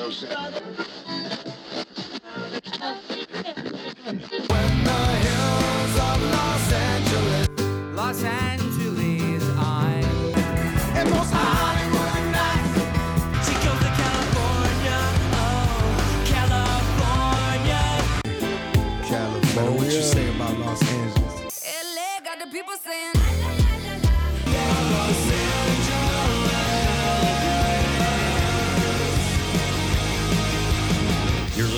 Los Angeles,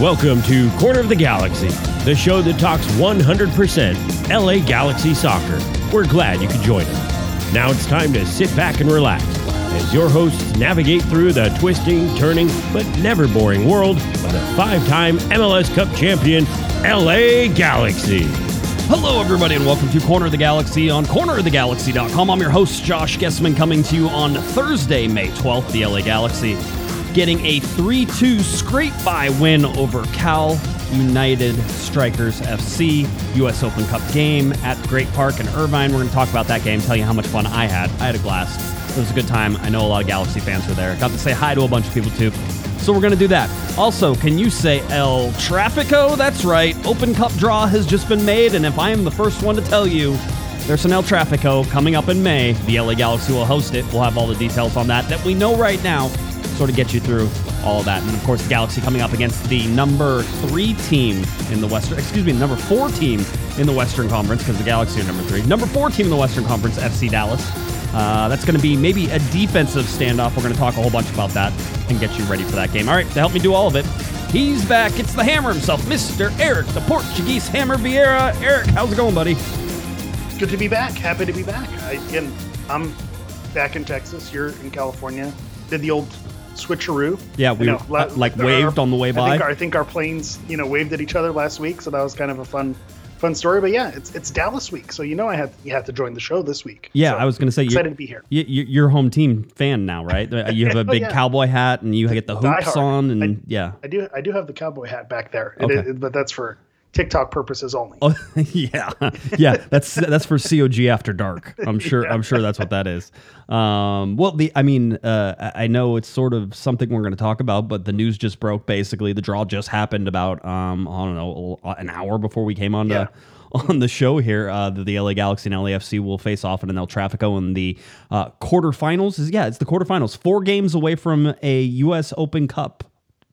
Welcome to Corner of the Galaxy, the show that talks 100% LA Galaxy soccer. We're glad you could join us. Now it's time to sit back and relax as your hosts navigate through the twisting, turning, but never boring world of the five time MLS Cup champion LA Galaxy. Hello, everybody, and welcome to Corner of the Galaxy on cornerofthegalaxy.com. I'm your host, Josh Gessman, coming to you on Thursday, May 12th, the LA Galaxy getting a 3 2 scrape by win over Cal United Strikers FC U.S. Open Cup game at Great Park in Irvine. We're going to talk about that game, tell you how much fun I had. I had a blast. It was a good time. I know a lot of Galaxy fans were there. Got to say hi to a bunch of people too. So we're going to do that. Also, can you say El Trafico? That's right. Open Cup draw has just been made, and if I am the first one to tell you, there's an El Trafico coming up in May. The LA Galaxy will host it. We'll have all the details on that that we know right now sort of get you through all of that. And of course, Galaxy coming up against the number three team in the Western, excuse me, number four team in the Western Conference, because the Galaxy are number three. Number four team in the Western Conference, FC Dallas. Uh, that's going to be maybe a defensive standoff. We're going to talk a whole bunch about that and get you ready for that game. All right, to help me do all of it, he's back. It's the hammer himself, Mr. Eric, the Portuguese Hammer Vieira. Eric, how's it going, buddy? Good to be back. Happy to be back. I, again, I'm back in Texas. You're in California. Did the old switcheroo. Yeah, we You know, uh, like waved on the way I by. think, our, I think our planes, you know, waved at each other last week, so that was kind of a fun, fun story. But yeah, it's it's Dallas week, so you know I had you have to join the show this week. Yeah, So, I was going to say excited you're, to be here. you- you- you're a home team fan now, right? You have a big yeah. cowboy hat and you get the hoops on, and I- yeah. I do I do have the cowboy hat back there, It Okay. is- but that's for TikTok purposes only. Oh, yeah, yeah. That's that's for COG after dark. I'm sure. I'm sure that's what that is. Um, well, the I mean, uh, I know it's sort of something we're going to talk about, but the news just broke. Basically, the draw just happened about um, I don't know an hour before we came on to Yeah. on the show here. Uh, that the LA Galaxy and LAFC will face off in an El Trafico in the uh, quarterfinals. Is yeah, it's the quarterfinals. Four games away from a U.S. Open Cup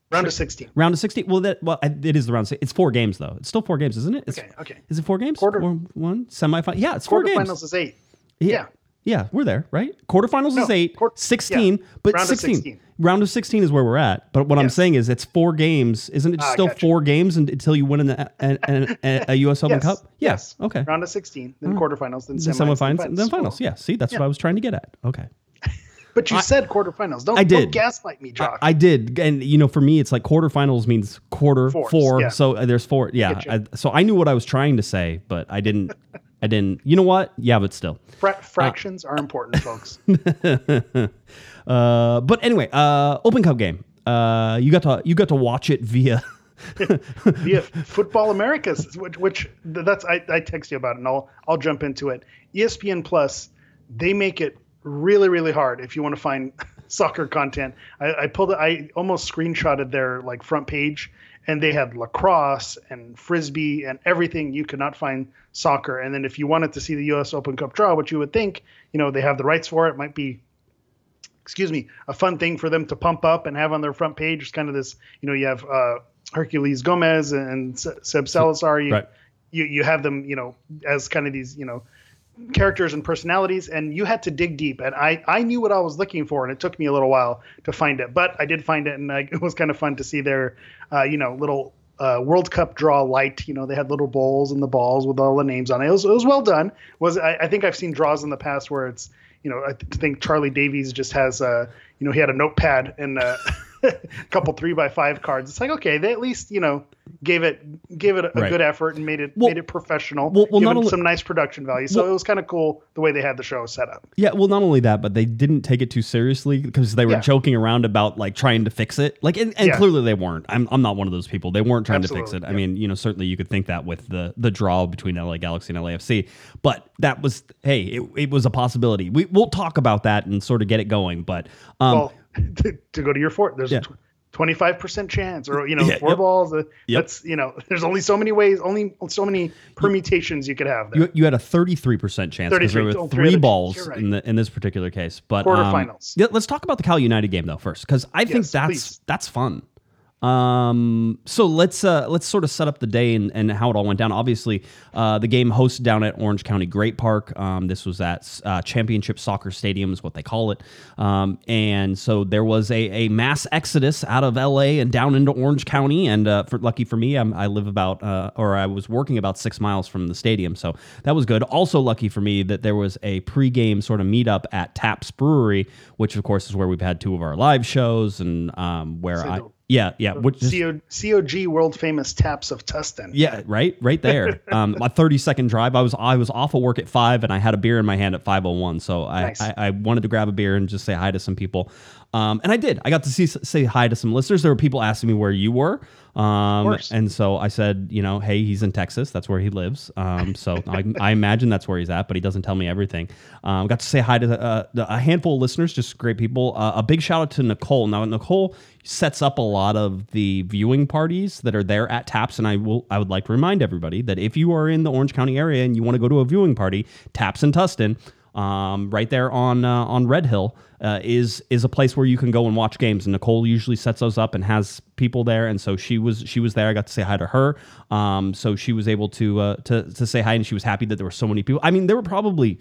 Round of 16. round of sixteen. Well, that well, it is the round. six- It's four games though. It's still four games, isn't it? It's, Okay, okay. Is it four games? Quarter- Or one semifinal. Yeah, it's four games. Quarterfinals is eight. Yeah. yeah. Yeah, we're there, right? Quarterfinals No, is eight, quart- 16, yeah, but round of 16. 16. Round of 16 is where we're at. But what I'm saying is it's four games. Isn't it Ah, still gotcha. four games until you win an, an, an, a, a U.S. Open Yes. Cup? Yeah. Yes. Okay. Round of 16, then quarterfinals, then Then semifinals, and then finals. Yeah. See, that's what I was trying to get at. Okay. But you said quarterfinals. Don't, I don't did. gaslight me, Josh. I did, and you know, for me, it's like quarterfinals means quarter Fours, four. yeah. So uh, there's four. Yeah. I, so I knew what I was trying to say, but I didn't. I didn't. You know what? Yeah, but still. Fra- fractions are important, folks. Uh, but anyway, uh, Open Cup game. Uh, you got to you got to watch it via. via Futbol Americas, which, which that's I, I text you about it, and I'll I'll jump into it. ESPN Plus, they make it really really hard if you want to find soccer content. I, I pulled. I almost screenshotted their like front page, and they had lacrosse and frisbee and everything. You could not find soccer. And then if you wanted to see the U.S. Open Cup draw, which you would think, you know, they have the rights for it, might be excuse me, a fun thing for them to pump up and have on their front page. It's kind of this, you know, you have uh, Herculez Gomez and Seb Salazar. You, Right. you you have them, you know, as kind of these, you know, characters and personalities, and you had to dig deep. And I I knew what I was looking for, and it took me a little while to find it, but I did find it, and I, it was kind of fun to see their, uh, you know, little. Uh, World Cup draw light, you know, they had little bowls and the balls with all the names on it. It was, it was well done. Was I, I think I've seen draws in the past where it's you know, I th- think Charlie Davies just has a, you know, he had a notepad and a couple three by five cards. It's like okay, they at least you know gave it gave it a, Right. good effort and made it Well- made it professional. well- well, not only- some nice production value. So Well- it was kind of cool the way they had the show set up. Yeah, well, not only that, but they didn't take it too seriously because they were Yeah. joking around about like trying to fix it. Like, and, and Yeah. clearly they weren't. I'm, I'm not one of those people. They weren't trying to fix it. Absolutely, I yeah. mean, you know, certainly you could think that with the the draw between LA Galaxy and LAFC, but that was hey, it, it was a possibility. We we'll talk about that and sort of get it going. But um, well, to, to go to your fort, there's Yeah. a twenty five percent chance, or you know, Yeah, four yep. balls. Uh, Yep. That's you know, there's only so many ways, only so many permutations you could have there. you, you had a 33% chance because there 33, were oh, three three balls right. in the in this particular case. But um, yeah, let's talk about the Cal United game though first because I think Yes, that's please. that's fun. Um, so let's uh, let's sort of set up the day and, and how it all went down. Obviously, uh, the game hosted down at Orange County Great Park. Um, this was at uh, Championship Soccer Stadium, is what they call it. Um, and so there was a, a mass exodus out of LA and down into Orange County. And uh, for lucky for me, I'm, I live about uh, or I was working about six miles from the stadium, so that was good. Also lucky for me that there was a pregame sort of meetup at Taps Brewery, which of course is where we've had two of our live shows and um, where I. Yeah, yeah. Which is, CO, COG world famous taps of Tustin. yeah, right, right there. Um, my thirty second drive. I was I was off of work at five, and I had a beer in my hand at five oh one. So I, Nice. I I wanted to grab a beer and just say hi to some people, um, and I did. I got to see say hi to some listeners. There were people asking me where you were, um, and so I said, you know, hey, he's in Texas. That's where he lives. Um, so I, I imagine that's where he's at, but he doesn't tell me everything. Um, got to say hi to uh, the- a handful of listeners, just great people. Uh, a big shout out to Nicole. Now Nicole sets up a lot of the viewing parties that are there at Taps, and I will I would like to remind everybody that if you are in the Orange County area and you want to go to a viewing party, Taps in Tustin. Um, right there on uh, on Red Hill uh, is is a place where you can go and watch games. And Nicole usually sets those up and has people there. And so she was she was there. I got to say hi to her. Um, so she was able to uh, to to say hi, and she was happy that there were so many people. I mean, there were probably.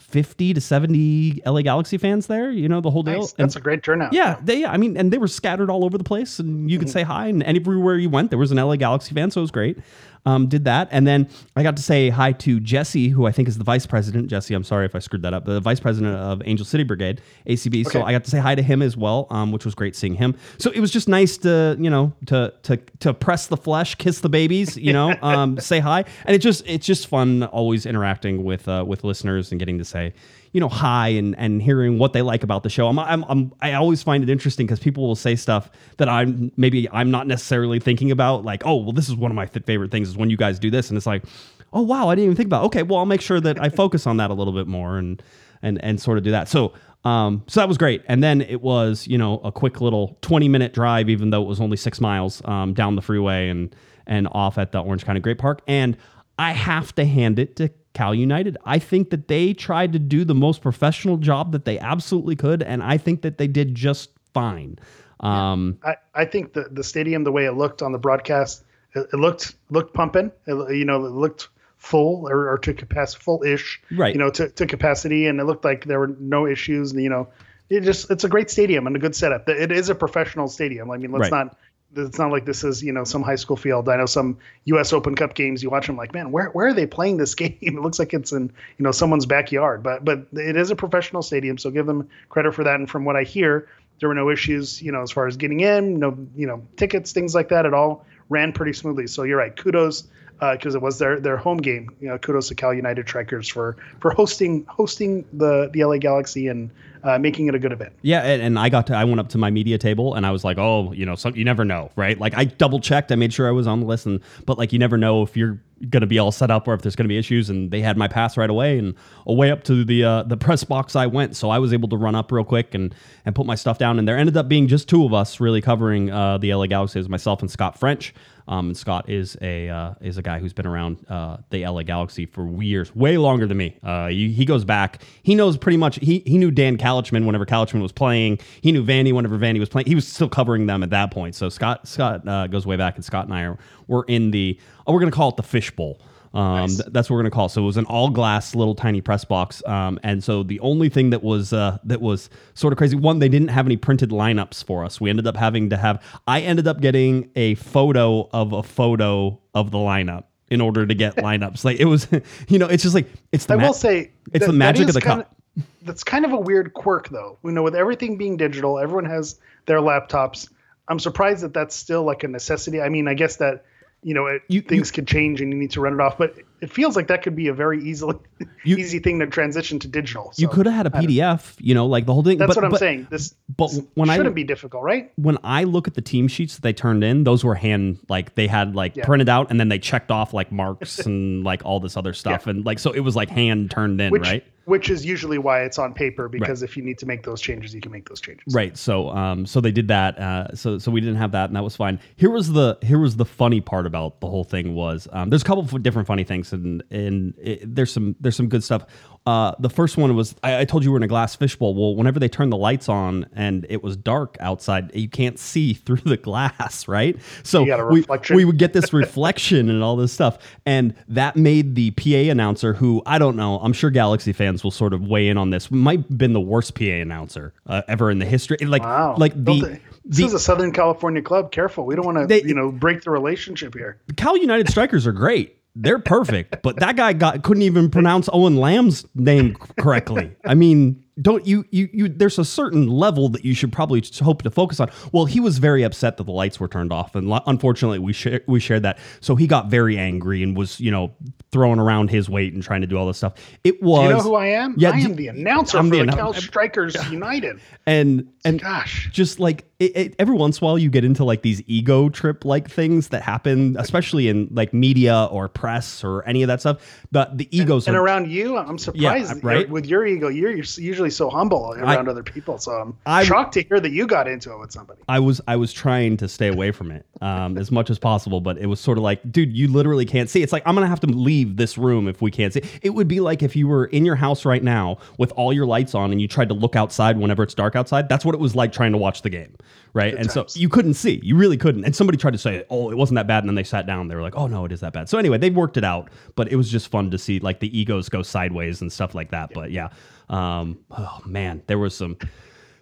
50 to 70 LA Galaxy fans there, you know, the whole deal. Nice. And- That's a great turnout. yeah, they, yeah, I mean, and they were scattered all over the place, and you could say hi, and everywhere you went, there was an LA Galaxy fan, so it was great. Um, did that, and then I got to say hi to Jesse, who I think is the vice president. Jesse, I'm sorry if I screwed that up. The vice president of Angel City Brigade, ACB. So I got to say hi to him as well, um, which was great seeing him. So it was just nice to, you know, to to to press the flesh, kiss the babies, you know, um, say hi, and it just it's just fun always interacting with uh, with listeners and getting to say you know high and and hearing what they like about the show. I'm, I'm, I'm I always find it interesting because people will say stuff that I'm maybe I'm not necessarily thinking about. Like, oh, well, this is one of my favorite things is when you guys do this, and it's like, oh wow, I didn't even think about. Okay, well, I'll make sure that I focus on that a little bit more and and and sort of do that. So. Um, so that was great, and then it was you know a quick little twenty minute drive, even though it was only six miles um, down the freeway and and off at the Orange County Great Park. And I have to hand it to Cal United. I think that they tried to do the most professional job that they absolutely could, and I think that they did just fine. Um, I, I think the, the stadium, the way it looked on the broadcast, it, it looked looked pumping. It, you know, it looked full or, or to capacity, full-ish. Right. You know, to, to capacity, and it looked like there were no issues. And you know, it just it's a great stadium and a good setup. It is a professional stadium. I mean, let's Right. not. It's not like this is you know some high school field. I know some U.S. Open Cup games. You watch them like, man, where where are they playing this game? It looks like it's in you know someone's backyard. But but it is a professional stadium, so give them credit for that. And from what I hear, there were no issues, you know, as far as getting in, no, you know, tickets, things like that. It all ran pretty smoothly. So you're right. Kudos because it was their their home game. You know, kudos to Cal United Strikers for for hosting hosting the the LA Galaxy and uh, making it a good event. Yeah, and, and I got to I went up to my media table and I was like, oh, you know, some, you never know, right? Like I double checked, I made sure I was on the list, and but like you never know if you're gonna be all set up or if there's gonna be issues. And they had my pass right away, and away up to the uh, the press box I went. So I was able to run up real quick and and put my stuff down. And there ended up being just two of us really covering uh, the LA Galaxy, myself and Scott French. Um, and Scott is a uh, is a guy who's been around uh, the LA Galaxy for years, way longer than me. Uh, he, he goes back. He knows pretty much. He he knew Dan Calichman whenever Calichman was playing. He knew Vanney whenever Vanney was playing. He was still covering them at that point. So Scott Scott uh, goes way back, and Scott and I are were in the. Oh, we're gonna call it the fishbowl. Um, th- that's what we're gonna call it. So it was an all glass little tiny press box. Um, and so the only thing that was uh, that was sort of crazy. One, they didn't have any printed lineups for us. We ended up having to have. I ended up getting a photo of a photo of the lineup in order to get lineups. Like it was, you know, it's just like it's the I ma- will say it's that- the magic of the cup. that's kind of a weird quirk, though. You know, with everything being digital, everyone has their laptops. I'm surprised that that's still like a necessity. I mean, I guess that you know it, You- things could change and you need to run it off, but it feels like that could be a very easily You- easy thing to transition to digital. you could have had a PDF, you know, like the whole thing. That's but- what I'm but- saying. This but when I- shouldn't be difficult, right? when I look at the team sheets that they turned in, those were hand like they had like Yeah. printed out and then they checked off like marks and like all this other stuff Yeah. and like so it was like hand turned in, Which right? which is usually why it's on paper because if you need to make those changes, you can make those changes. Right. So um so they did that. Uh so so we didn't have that and that was fine. Here was the here was the funny part about the whole thing was um there's a couple of different funny things and and it, there's some there's some good stuff. Uh the first one was I, I told you we're in a glass fishbowl. Well, whenever they turn the lights on and it was dark outside, you can't see through the glass, right? So You got a we, we would get this reflection and all this stuff. And that made the PA announcer, who I don't know, I'm sure Galaxy fans will sort of weigh in on this, might have been the worst PA announcer uh, ever in the history. Like, Wow. like the, this the is a Southern California club. Careful. We don't want to, you know, break the relationship here. Cal United strikers are great. They're perfect, but that guy got couldn't even pronounce Owen Lamb's name correctly. I mean, don't you you you? There's a certain level that you should probably hope to focus on. Well, he was very upset that the lights were turned off, and unfortunately, we share, we shared that. So he got very angry and was you know throwing around his weight and trying to do all this stuff. It was Do you know who I am? Yeah, I am the announcer I'm for the the, Cal Strikers United. and and Gosh. just like it, it, every once in a while you get into like these ego trip like things that happen especially in like media or press or any of that stuff the the egos And are, around you, I'm surprised that right? with your ego. You're, usually so humble around other people. So I'm I- shocked to hear that you got into it with somebody. I was I was trying to stay away from it um, as much as possible, but it was sort of like, dude, you literally can't see. It's like I'm gonna have to leave this room if we can't see. It would be like if you were in your house right now with all your lights on and you tried to look outside whenever it's dark outside. That's what it was like trying to watch the game, right? and times. so you couldn't see, you really couldn't. And somebody tried to say, oh, it wasn't that bad, and then they sat down. They were like, oh no, it is that bad. So anyway, they worked it out, but it was just fun to see like the egos go sideways and stuff like that. But yeah, um, oh man, there was some.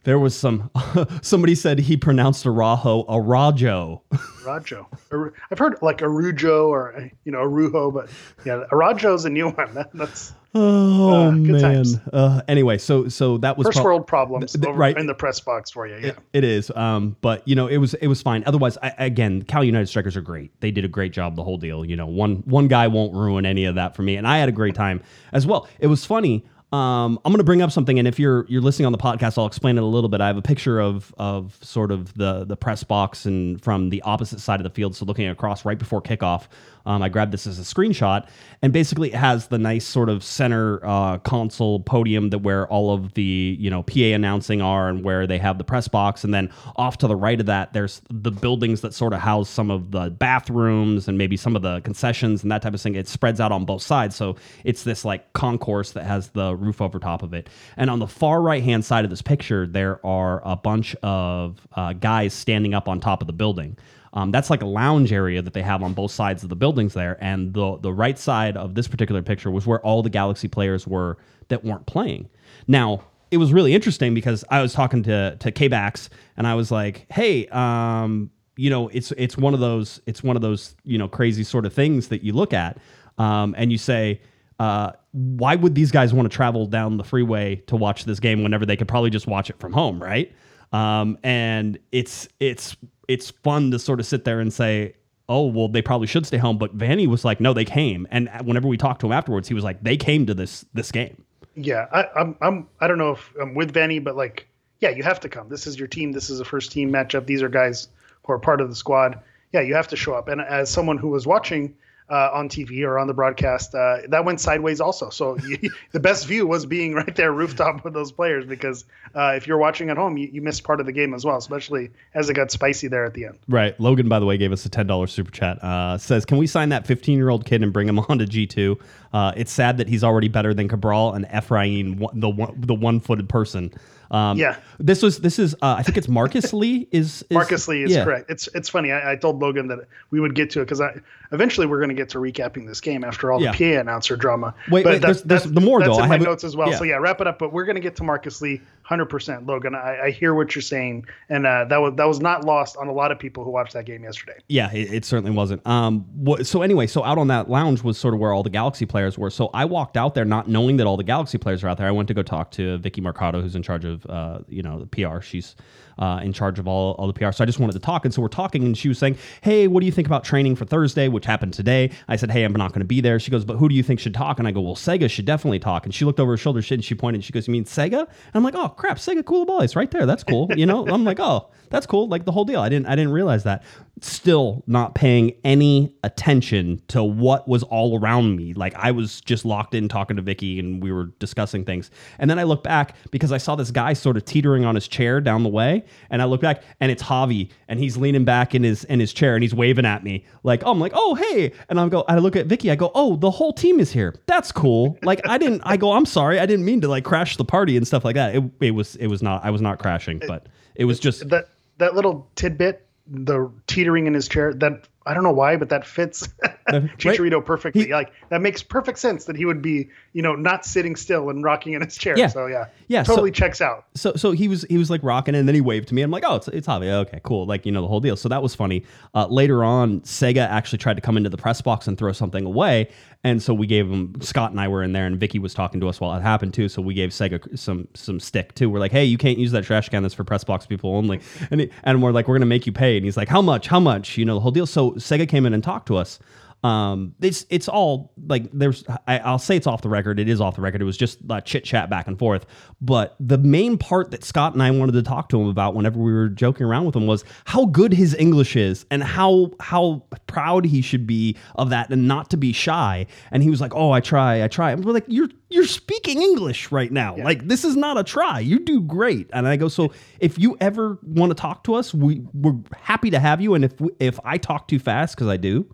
There was some. somebody said he pronounced Arajo Arajo. Rajo. Aru- I've heard like Arujo or you know Arujo, but yeah, Arajo's a new one. That, that's Oh Uh, good man. times. Uh, anyway, so so that was first prob- world problems th- th- right. in the press box for you. Yeah. It is, um, but you know, it was it was fine. Otherwise, I, again, Cal United strikers are great. They did a great job the whole deal. You know, one one guy won't ruin any of that for me, and I had a great time as well. It was funny. Um, I'm going to bring up something, and if you're you're listening on the podcast, I'll explain it a little bit. I have a picture of of sort of the the press box and from the opposite side of the field, so looking across right before kickoff. Um, I grabbed this as a screenshot, and basically it has the nice sort of center uh, console podium that where all of the you know PA announcing are, and where they have the press box, and then off to the right of that, there's the buildings that sort of house some of the bathrooms and maybe some of the concessions and that type of thing. It spreads out on both sides, so it's this like concourse that has the roof over top of it. And on the far right hand side of this picture, there are a bunch of uh, guys standing up on top of the building. Um, that's like a lounge area that they have on both sides of the buildings there. And the the right side of this particular picture was where all the Galaxy players were that weren't playing. Now it was really interesting because I was talking to to K-Bax and I was like, hey, um, you know, it's it's one of those it's one of those you know crazy sort of things that you look at um, and you say. Uh, why would these guys want to travel down the freeway to watch this game whenever they could probably just watch it from home, right? Um, and it's it's it's fun to sort of sit there and say, oh well, they probably should stay home. But Vanney was like, no, they came. And whenever we talked to him afterwards, he was like, they came to this this game. Yeah, I, I'm I'm I don't know if I'm with Vanney, but like, yeah, you have to come. This is your team. This is a first team matchup. These are guys who are part of the squad. Yeah, you have to show up. And as someone who was watching uh, on TV or on the broadcast, uh, that went sideways also. So you, the best view was being right there rooftop with those players because uh, if you're watching at home, you, you missed part of the game as well, especially as it got spicy there at the end. Right. Logan, by the way, gave us a ten dollars super chat. Uh, says, "Can we sign that fifteen year old kid and bring him on to G two? Uh, it's sad that he's already better than Cabral and Efrain, the one, the one footed person." Um, Yeah. This was this is uh, I think it's Marcus Lee is, is Marcus Lee is yeah. correct. It's it's funny. I, I told Logan that we would get to it because I eventually we're going to get to recapping this game after all Yeah. the PA announcer drama. Wait, wait, there's- there's the more, that's though. in I my notes as well. yeah. So yeah, wrap it up. But we're going to get to Marcus Lee, hundred percent. Logan, I, I hear what you're saying, and uh, that was that was not lost on a lot of people who watched that game yesterday. Yeah, it, it certainly wasn't. Um, so anyway, so out on that lounge was sort of where all the Galaxy players were. So I walked out there not knowing that all the Galaxy players are out there. I went to go talk to Vicky Mercado, who's in charge of uh, you know the PR. She's uh, in charge of all, all the PR. So I just wanted to talk, and so we're talking, and she was saying, "Hey, what do you think about training for Thursday, which happened today?" I said, "Hey, I'm not going to be there." She goes, "But who do you think should talk?" And I go, "Well, Sega should definitely talk." And she looked over her shoulder, and she pointed. And She goes, "You mean Sega?" And I'm like, "Oh crap, Sega Coulibaly, right there. That's cool." You know, I'm like, "Oh." That's cool. Like the whole deal. I didn't I didn't realize that. Still not paying any attention to what was all around me. Like I was just locked in talking to Vicky and we were discussing things. And then I look back because I saw this guy sort of teetering on his chair down the way. And I look back and it's Javi and he's leaning back in his in his chair and he's waving at me. Like, oh, I'm like, oh hey. And I'm go, I look at Vicky, I go, oh, the whole team is here. That's cool. Like I didn't I go, I'm sorry, I didn't mean to like crash the party and stuff like that. It, it was it was not I was not crashing, but it was just That that little tidbit, the teetering in his chair, that I don't know why, but that fits Chicharito perfectly. He- like that makes perfect sense that he would be, you know, not sitting still and rocking in his chair. Yeah. So yeah, Yeah, so- totally checks out. so so he was he was like rocking and then he waved to me. I'm like, oh, it's it's Javi. Okay, cool. Like you know the whole deal. So that was funny. Uh, later on, Sega actually tried to come into the press box and throw something away, and so we gave him. Scott and I were in there, and Vicky was talking to us while it happened too. So we gave Sega some some stick too. We're like, hey, you can't use that trash can. That's for press box people only. And he, and we're like, we're gonna make you pay. And he's like, how much? How much? You know the whole deal. So Sega came in and talked to us. Um, it's it's all like there's I, I'll say it's off the record. It is off the record. It was just uh, chit chat back and forth. But the main part that Scott and I wanted to talk to him about whenever we were joking around with him was how good his English is and how how proud he should be of that and not to be shy. And he was like, "Oh, I try, I try." And we're like, "You're you're speaking English right now. Like this is not a try. You do great." And I go, "So if you ever want to talk to us, we we're happy to have you. And if if I talk too fast because I do."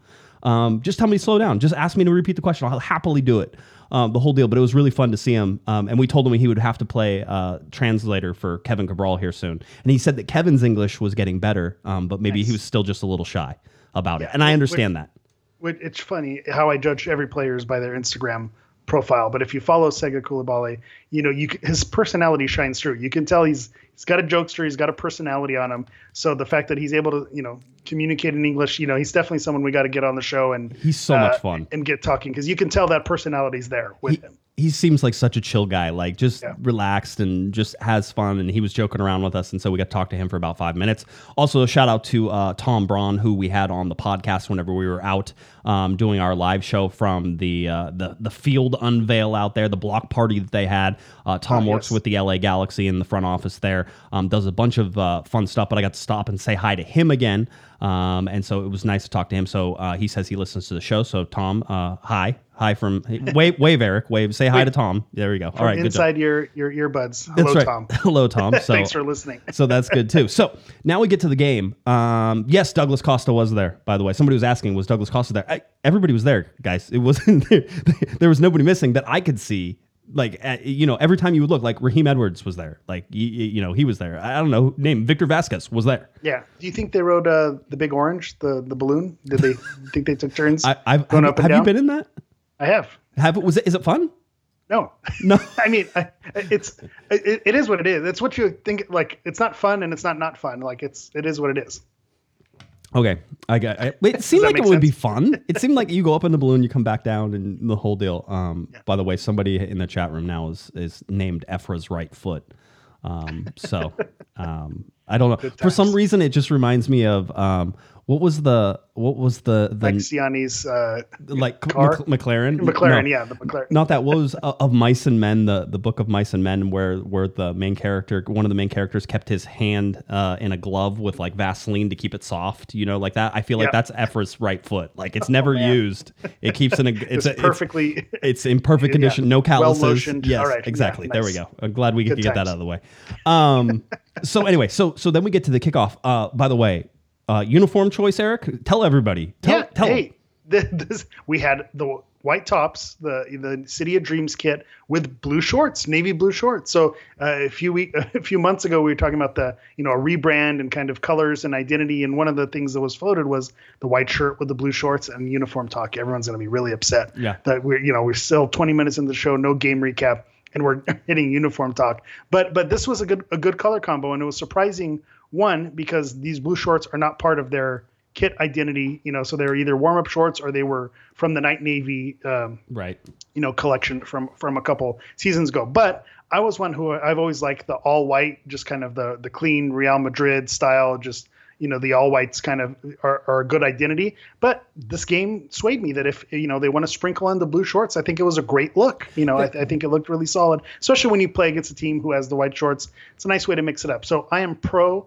Um, just tell me to slow down. Just ask me to repeat the question. I'll happily do it. Um, the whole deal. But it was really fun to see him. Um, and we told him he would have to play uh, translator for Kevin Cabral here soon. And he said that Kevin's English was getting better, um, but maybe he was still just a little shy about it. And I understand that. Which- It's funny how I judge every player is by their Instagram profile. But if you follow Sega Coulibaly, you know you his personality shines through. You can tell he's he's got a jokester. He's got a personality on him. So the fact that he's able to you know communicate in English, you know, he's definitely someone we got to get on the show and He's so uh, much fun. and get talking because you can tell that personality's there with him. He seems like such a chill guy, like just Yeah. relaxed and just has fun. And he was joking around with us, and so we got to talk to him for about five minutes. Also, a shout out to uh, Tom Braun, who we had on the podcast whenever we were out um, doing our live show from the uh, the the field unveil out there, the block party that they had. Uh, Tom Ah, works yes. with the LA Galaxy in the front office there, um, does a bunch of uh, fun stuff. But I got to stop and say hi to him again. Um, and so it was nice to talk to him. So uh, he says he listens to the show. So Tom, uh, hi, hi from wave, wave Eric, wave, say hi to Tom. There we go. All right. Inside your your earbuds. Hello, right. Tom. Hello, Tom. So, Thanks for listening. so that's good too. So now we get to the game. Um, yes, Douglas Costa was there. By the way, somebody was asking, was Douglas Costa there? I, everybody was there, guys. It wasn't there, there was nobody missing that I could see. Like uh, you know, every time you would look, like Raheem Edwards was there. Like you, you know, he was there. I don't know name Victor Vázquez was there. Yeah. Do you think they rode uh, the big orange, the the balloon? Did they think they took turns I, I've have, up and have you been in that? I have. Have was it? Is it fun? No, No. I mean, I, it's it, it is what it is. It's what you think. Like, it's not fun and it's not not fun. Like, it's it is what it is. Okay, I got. I, it seemed like it make would be fun. It seemed like you go up in the balloon, you come back down, and the whole deal. Um, By the way, somebody in the chat room now is is named Ephra's right foot. Um, so um, I don't know. For some reason, it just reminds me of um, what was the what was the the Like Siani's uh, like car? Mc- McLaren McLaren. No. Yeah, the McLaren. Not that what was uh, of Mice and Men, the, the book of Mice and Men, where where the main character, one of the main characters, kept his hand uh, in a glove with like Vaseline to keep it soft. You know, like that. I feel like Yeah. that's Ephra's right foot. Like it's never man. used. It keeps in a. It's, It's, a, perfectly. it's in perfect Yeah. condition, no calluses. Well-motioned. Yes, All right. exactly. Yeah, There we go. I'm glad we could Good get that out of the way. Um, so anyway, so so then we get to the kickoff. Uh, by the way, uh, uniform choice, Eric. Tell everybody. Tell, yeah. tell hey, th- this we had the white tops, the the City of Dreams kit with blue shorts, navy blue shorts. So uh, a few week a few months ago, we were talking about the you know a rebrand and kind of colors and identity. And one of the things that was floated was the white shirt with the blue shorts and uniform talk. Everyone's going to be really upset. Yeah. that we're you know we're still 20 minutes into the show, no game recap. And we're hitting uniform talk, but but this was a good a good color combo, and it was surprising. One because these blue shorts are not part of their kit identity, you know, so they're either warm up shorts or they were from the Night Navy, um, Right. you know, collection from from a couple seasons ago. But I was one who I've always liked the all white, just kind of the the clean Real Madrid style, just you know the all whites kind of are, are a good identity. But this game swayed me that if you know they want to sprinkle in the blue shorts, I think it was a great look. You know, I, I think it looked really solid, especially when you play against a team who has the white shorts. It's a nice way to mix it up. So I am pro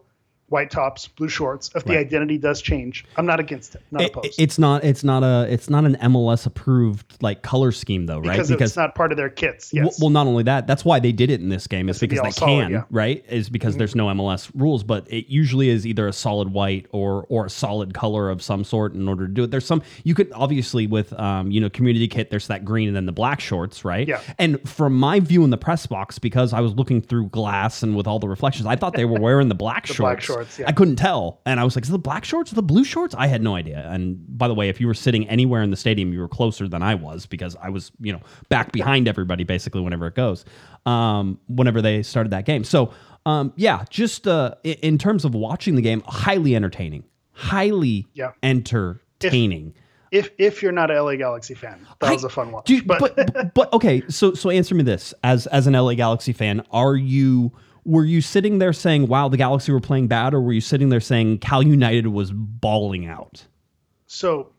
white tops, blue shorts. If the Right. identity does change, I'm not against it. Not It- opposed. it's not. It's not a. It's not an MLS approved like color scheme though, right? because, it's not part of their kits. Well- Yes. Well, not only that, that's why they did it in this game. Is because they solid, can, yeah. Mm-hmm. right? Is because there's no MLS rules, but it usually is either a solid white or or a solid color of some sort in order to do it. There's some you could obviously with um you know community kit. There's that green and then the black shorts, right? Yeah. And from my view in the press box, because I was looking through glass and with all the reflections, I thought they were wearing the black shorts. black shorts, yeah. I couldn't tell, and I was like, "Is it the black shorts or the blue shorts?" I had no idea. And by the way, if you were sitting anywhere in the stadium, you were closer than I was because I was, you know, back behind everybody basically whenever it goes. Um, whenever they started that game, so um, yeah, just uh, in terms of watching the game, highly entertaining, highly Yeah. entertaining. if if you're not a LA Galaxy fan, that I- was a fun watch. But, but but okay, so so answer me this: as as an LA Galaxy fan, are you were you sitting there saying, "Wow, the Galaxy were playing bad," or were you sitting there saying, "Cal United was bawling out"? so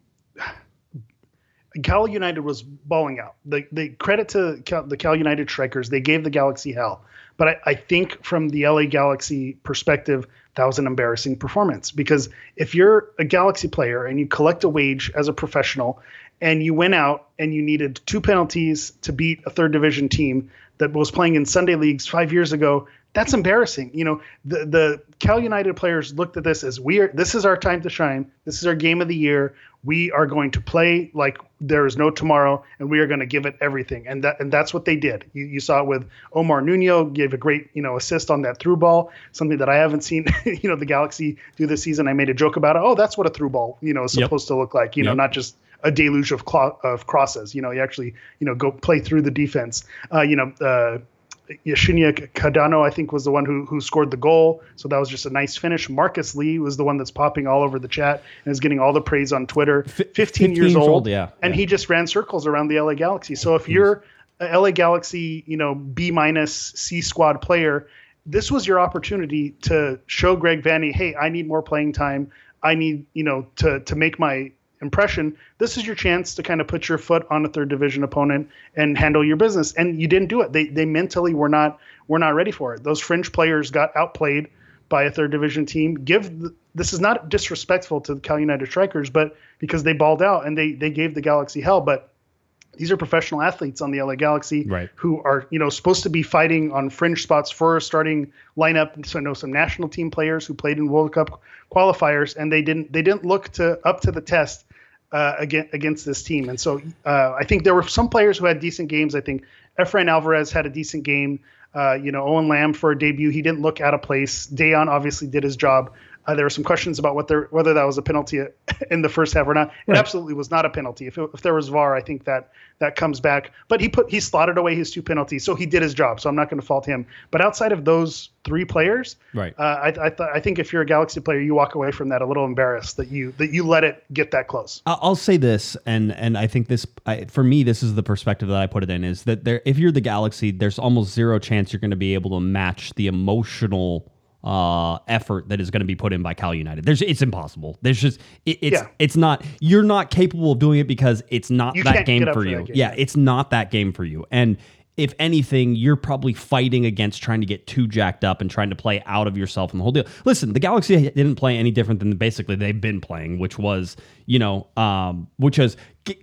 Cal United was bawling out. The the credit to Cal, the Cal United strikers, they gave the Galaxy hell. But I, I think from the LA Galaxy perspective, that was an embarrassing performance because if you're a Galaxy player and you collect a wage as a professional and you went out and you needed two penalties to beat a third division team that was playing in Sunday leagues five years ago, that's embarrassing. You know, the the Cal United players looked at this as we are this is our time to shine. This is our game of the year. We are going to play like there is no tomorrow and we are going to give it everything. And that and that's what they did. You, you saw it with Omar Nuno gave a great, you know, assist on that through ball, something that I haven't seen, you know, the Galaxy do this season. I made a joke about it. Oh, that's what a through ball, you know, is Yep. supposed to look like, you know, not just a deluge of clo- of crosses. You know, you actually, you know, go play through the defense. Uh, you know, uh, Yashinia Cadano, I think, was the one who who scored the goal. So that was just a nice finish. Marcus Lee was the one that's popping all over the chat and is getting all the praise on Twitter. 15, 15 years years old, old, yeah, and yeah. he just ran circles around the LA Galaxy. So if you're a LA Galaxy, you know, B minus C squad player, this was your opportunity to show Greg Vanney, hey, I need more playing time. I need, you know, to to make my impression. This is your chance to kind of put your foot on a third division opponent and handle your business. And you didn't do it. They they mentally were not were not ready for it. Those fringe players got outplayed by a third division team. Give th- this is not disrespectful to the Cal United Strikers, but because they balled out and they they gave the Galaxy hell, but these are professional athletes on the LA Galaxy Right. who are, you know, supposed to be fighting on fringe spots for a starting lineup. So I know some national team players who played in World Cup qualifiers, and they didn't they didn't look to up to the test uh, against against this team. And so uh, I think there were some players who had decent games. I think Efrain Alvarez had a decent game. Uh, you know, Owen Lamb for a debut, he didn't look out of place. Dejan obviously did his job. Uh, there were some questions about what there, whether that was a penalty in the first half or not. It absolutely was not a penalty. If, it, if there was VAR, I think that that comes back. But he put he slotted away his two penalties, so he did his job. So I'm not going to fault him. But outside of those three players, Right. uh, I I, th- I think if you're a Galaxy player, you walk away from that a little embarrassed that you that you let it get that close. I'll say this, and and I think this, I, for me, this is the perspective that I put it in: is that there, if you're the Galaxy, there's almost zero chance you're going to be able to match the emotional uh, effort that is going to be put in by Cal United. There's, it's impossible. There's just, it, it's, Yeah. it's not. You're not capable of doing it because it's not You that game for for you. game. Yeah, it's not that game for you, and. If anything, you're probably fighting against trying to get too jacked up and trying to play out of yourself and the whole deal. Listen, the Galaxy didn't play any different than basically they've been playing, which was, you know, um, which was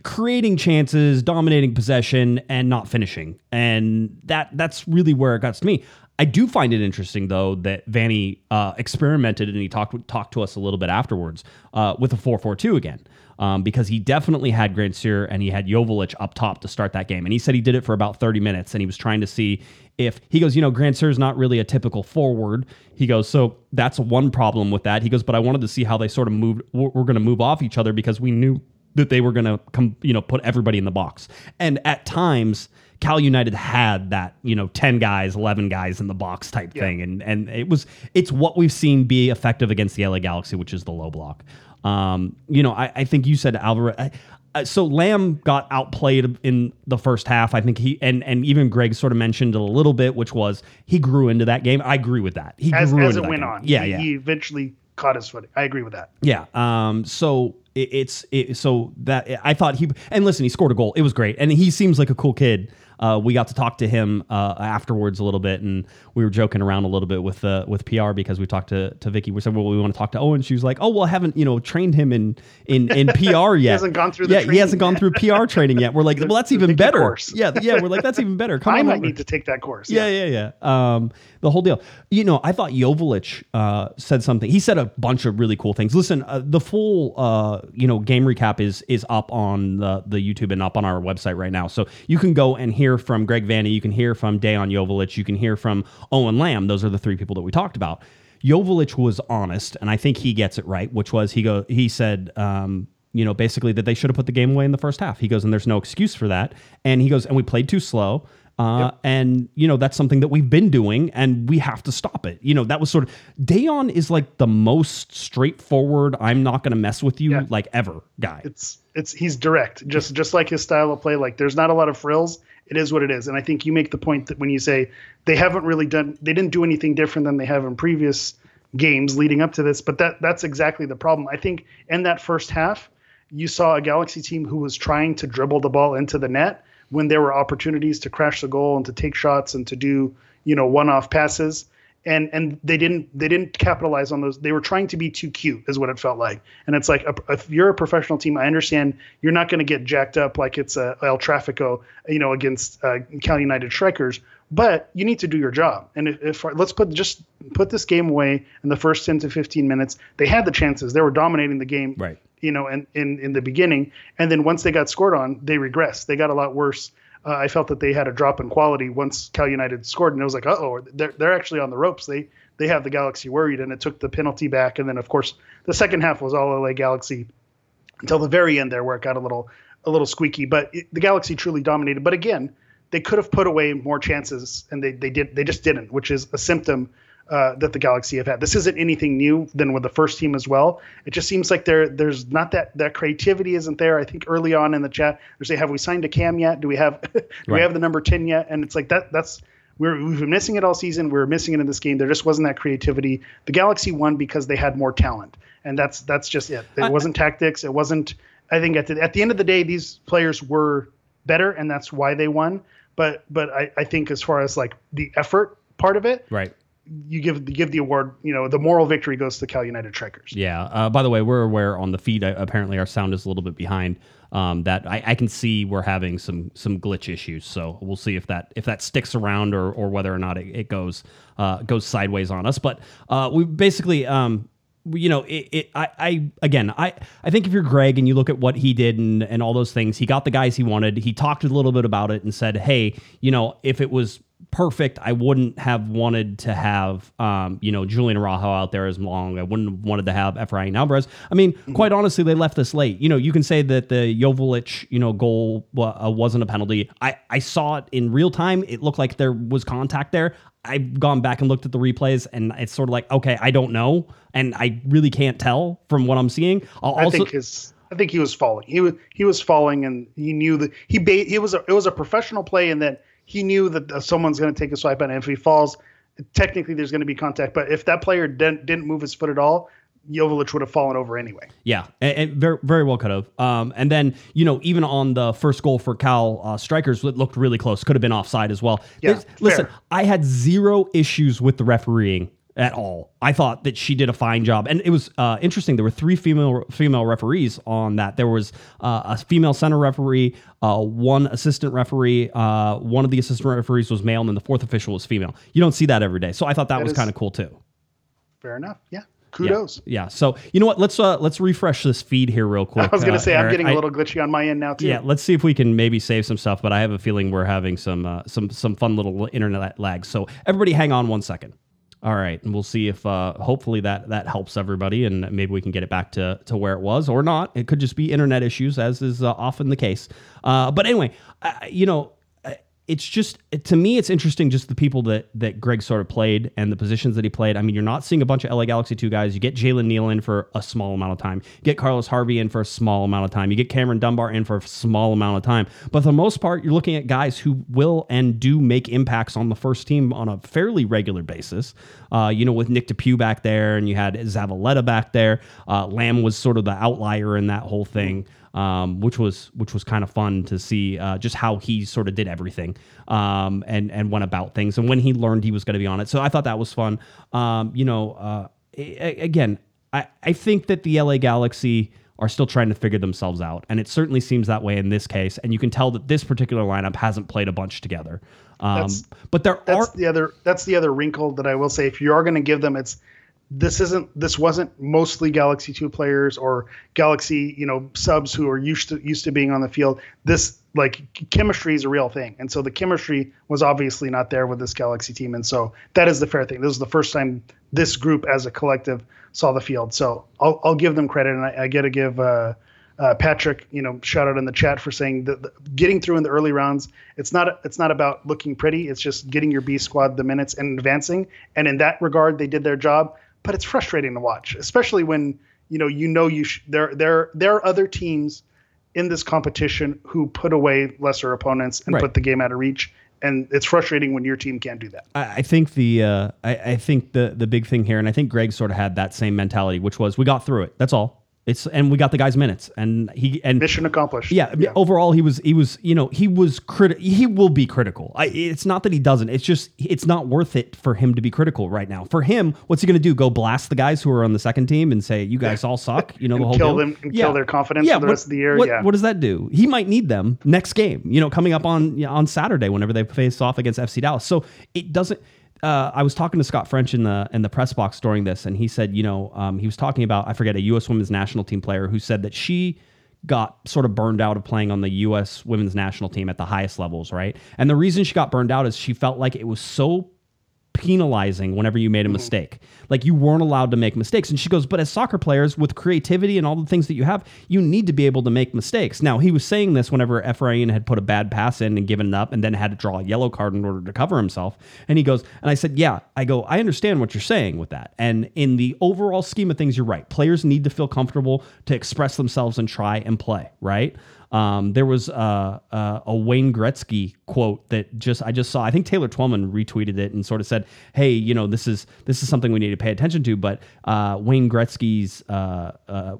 creating chances, dominating possession, and not finishing. And that that's really where it got to me. I do find it interesting though that Vanney uh, experimented and he talked talked to us a little bit afterwards uh, with a four four two again. um, because he definitely had Grandsir and he had Joveljic up top to start that game. And he said he did it for about 30 minutes and he was trying to see if he goes, you know, Grandsir is not really a typical forward. He goes, so that's one problem with that. He goes, but I wanted to see how they sort of moved, we're going to move off each other because we knew that they were going to come, you know, put everybody in the box. And at times, Cal United had that, you know, 10 guys, 11 guys in the box type Yeah. thing. And and it was it's what we've seen be effective against the LA Galaxy, which is the low block. Um, you know, I, I think you said Alvarez. I, I- so Lamb got outplayed in the first half. I think he and and even Greg sort of mentioned it a little bit, which was he grew into that game. I agree with that. He as grew as it went game. on. Yeah, he, yeah. He eventually caught his footing. I agree with that. Yeah. Um. So it, it's it, so that I thought he and listen, he scored a goal. It was great, and he seems like a cool kid. Uh, we got to talk to him uh, afterwards a little bit, and we were joking around a little bit with uh, with PR because we talked to to Vicky. We said, "Well, we want to talk to Owen." She was like, "Oh, well, I haven't you know trained him in in in PR yet. He hasn't gone through the yeah, he hasn't gone through PR training yet." We're like, "Well, that's even better." course. Yeah, yeah. We're like, "That's even better." Come I on, might over. need to take that course. Yeah, yeah, yeah. Um, the whole deal. You know, I thought Joveljic uh, said something. He said a bunch of really cool things. Listen, uh, the full uh, you know game recap is is up on the the YouTube and up on our website right now. So you can go and hear from Greg Vanney. You can hear from Dejan Joveljic. You can hear from Owen Lamb. Those are the three people that we talked about. Joveljic was honest, and I think he gets it right. Which was he go he said. Um, you know, basically that they should have put the game away in the first half. He goes, and there's no excuse for that. And he goes, and we played too slow. Uh, And you know that's something that we've been doing, and we have to stop it. You know that was sort of Dejan is like the most straightforward. I'm not going to mess with you Yeah. like ever guy. It's it's he's direct, just just like his style of play. Like there's not a lot of frills. It is what it is. And I think you make the point that when you say they haven't really done, they didn't do anything different than they have in previous games leading up to this. But that that's exactly the problem. I think in that first half, you saw a Galaxy team who was trying to dribble the ball into the net when there were opportunities to crash the goal and to take shots and to do you know one-off passes and and they didn't they didn't capitalize on those they were trying to be too cute is what it felt like and it's like a, if you're a professional team i understand you're not going to get jacked up like it's a el trafico you know against uh, cal united strikers but you need to do your job and if, if let's put just put this game away in the first 10 to 15 minutes they had the chances they were dominating the game Right. you know, in, in, in the beginning. And then once they got scored on, they regressed. They got a lot worse. Uh, I felt that they had a drop in quality once Cal United scored, and it was like, oh, they're, they're actually on the ropes. They they have the Galaxy worried, and it took the penalty back. And then, of course, the second half was all LA Galaxy until the very end there, where it got a little a little squeaky. But it, the Galaxy truly dominated. But again, they could have put away more chances, and they they did they just didn't, which is a symptom uh, that the Galaxy have had. This isn't anything new than with the first team as well. It just seems like there there's not that that creativity isn't there. I think early on in the chat they say, "Have we signed a Cam yet? Do we have do we have the number ten yet?" And it's like that that's. We're, we've been missing it all season. We are missing it in this game. There just wasn't that creativity. The Galaxy won because they had more talent, and that's that's just it. It wasn't tactics. It wasn't. I think at the at the end of the day, these players were better, and that's why they won. But but I, I think as far as like the effort part of it, Right. You give give the award. You know, the moral victory goes to the Cal United Strikers. Yeah. Uh, by the way, we're aware on the feed. Uh, apparently, our sound is a little bit behind. Um, that I, I can see we're having some some glitch issues. So we'll see if that if that sticks around or or whether or not it, it goes uh, goes sideways on us. But uh, we basically. Um, you know, it, it I, I again, I, I think if you're Greg and you look at what he did and, and all those things, he got the guys he wanted. He talked a little bit about it and said, hey, you know, if it was perfect, I wouldn't have wanted to have, um, you know, Julian Araujo out there as long. I wouldn't have wanted to have Efrain Alvarez. I mean, quite honestly, they left this late. You know, you can say that the Joveljic, you know, goal uh, wasn't a penalty. I, I saw it in real time. It looked like there was contact there. I've gone back and looked at the replays, and it's sort of like, okay, I don't know, and I really can't tell from what I'm seeing. I'll I also, think his I think he was falling. He was he was falling, and he knew that he ba- he was a, it was a professional play, and that he knew that uh, someone's going to take a swipe at him. If he falls, technically there's going to be contact. But if that player didn't didn't move his foot at all, Joveljic would have fallen over anyway. Yeah, and, and very very well could have. Um, and then you know even on the first goal for Cal uh, strikers, it looked really close. Could have been offside as well. Yeah, listen. I had zero issues with the refereeing at all. I thought that she did a fine job, and it was uh, interesting. There were three female female referees on that. There was uh, a female center referee, uh, one assistant referee. Uh, one of the assistant referees was male, and then the fourth official was female. You don't see that every day, so I thought that, That was kind of cool too. Fair enough. Yeah. Kudos. Yeah. So you know what? Let's uh let's refresh this feed here real quick. I was going uh, to say I'm Eric. getting a I- little glitchy on my end now too. Yeah, let's see if we can maybe save some stuff. But I have a feeling we're having some uh, some some fun little internet lag. So everybody, hang on one second. All right, and we'll see if uh, hopefully that that helps everybody, and maybe we can get it back to to where it was, or not. It could just be internet issues, as is uh, often the case. Uh, but anyway, you know. It's just to me, it's interesting just the people that that Greg sort of played and the positions that he played. I mean, you're not seeing a bunch of LA Galaxy two guys. You get Jalen Neal in for a small amount of time. You get Carlos Harvey in for a small amount of time. You get Cameron Dunbar in for a small amount of time. But for the most part, you're looking at guys who will and do make impacts on the first team on a fairly regular basis. Uh, you know, with Nick DePew back there, and you had Zavaleta back there. Uh, Lamb was sort of the outlier in that whole thing um, which was which was kind of fun to see uh, just how he sort of did everything um, and and went about things and when he learned he was going to be on it. So I thought that was fun. Um, you know, uh, a- again, I I think that the LA Galaxy are still trying to figure themselves out, and it certainly seems that way in this case. And you can tell that this particular lineup hasn't played a bunch together. Um, but there That's are the other. That's the other wrinkle that I will say. If you are going to give them, it's this isn't. This wasn't mostly Galaxy Two players or Galaxy, you know, subs who are used to used to being on the field. This like chemistry is a real thing, and so the chemistry was obviously not there with this Galaxy team, and so that is the fair thing. This is the first time this group as a collective saw the field, so I'll I'll give them credit, and I, I got to give. Uh, uh, Patrick, you know, shout out in the chat for saying that the, getting through in the early rounds, it's not it's not about looking pretty. It's just getting your B squad the minutes and advancing. And in that regard, they did their job. But it's frustrating to watch, especially when you know you know you sh- there there there are other teams in this competition who put away lesser opponents and Right. put the game out of reach. And it's frustrating when your team can't do that. I I think the uh, I, I think the the big thing here, and I think Greg sort of had that same mentality, which was we got through it. That's all. It's and we got the guys minutes, and he and Mission accomplished. yeah, overall he was he was you know he was criti- he will be critical. I, it's not that he doesn't. It's just it's not worth it for him to be critical right now. For him, what's he going to do? Go blast the guys who are on the second team and say you guys all suck? You know the whole kill deal? them- and kill their confidence for the what- rest of the year? What, Yeah. what does that do? He might need them next game. You know, coming up on you know, on Saturday whenever they face off against FC Dallas. So it doesn't. Uh, I was talking to Scott French in the in the press box during this, and he said, you know, um, he was talking about I forget a U.S. Women's National Team player who said that she got sort of burned out of playing on the U.S. Women's National Team at the highest levels, right? And the reason she got burned out is she felt like it was so penalizing whenever you made a mm-hmm. mistake. Like you weren't allowed to make mistakes. And she goes, but as soccer players with creativity and all the things that you have, you need to be able to make mistakes. Now, he was saying this whenever Efrain had put a bad pass in and given it up and then had to draw a yellow card in order to cover himself. And he goes, and I said, yeah, I go, I understand what you're saying with that. And in the overall scheme of things, you're right. Players need to feel comfortable to express themselves and try and play, right? Um, there was uh, uh, a Wayne Gretzky quote that just I just saw. I think Taylor Twellman retweeted it and sort of said, "Hey, you know, this is this is something we need to pay attention to." But uh, Wayne Gretzky's uh,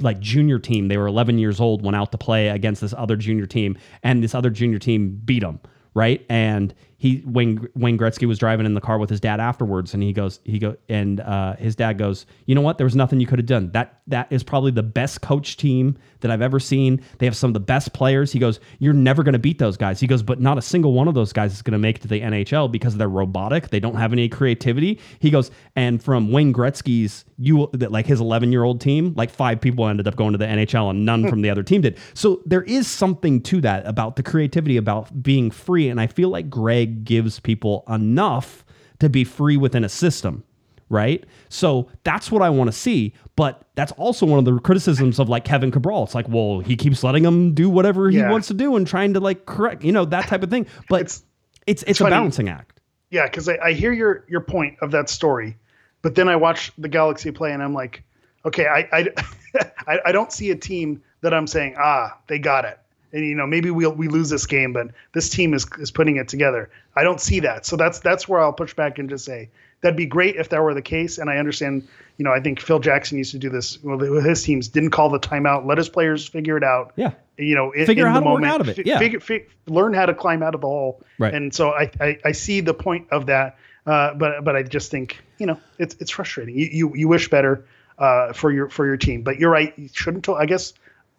like junior team, they were 11 years old, went out to play against this other junior team, and this other junior team beat them, right? And he Wayne Wayne Gretzky was driving in the car with his dad afterwards, and he goes he go and uh, his dad goes, you know what? There was nothing you could have done. That that is probably the best coach team that I've ever seen. They have some of the best players. He goes, you're never going to beat those guys. He goes, but not a single one of those guys is going to make it to the NHL because they're robotic. They don't have any creativity. He goes, and from Wayne Gretzky's you that like his 11 year old team, like five people ended up going to the NHL and none from the other team did. So there is something to that about the creativity about being free, and I feel like Greg gives people enough to be free within a system right? So that's what I want to see. But that's also one of the criticisms of like Kevin Cabral. It's like, well, he keeps letting him do whatever he Yeah. wants to do and trying to like correct, you know, that type of thing. But It's- it's it's, a funny. balancing act. Yeah, because I, I hear your your point of that story, but then I watch the Galaxy play and I'm like, okay, I I, I, I don't see a team that I'm saying ah they got it, and you know maybe we'll we lose this game, but this team is is putting it together. I don't see that, so that's that's where I'll push back and just say that'd be great if that were the case. And I understand, you know, I think Phil Jackson used to do this with his teams, didn't call the timeout, let his players figure it out Yeah. you know, in, Figure in out the how to work moment, out of it, yeah. figure, fi- learn how to climb out of the hole. Right. And so I, I, I see the point of that, uh, but but I just think you know it's it's frustrating. You you, you wish better uh, for your for your team, but you're right. You shouldn't. I guess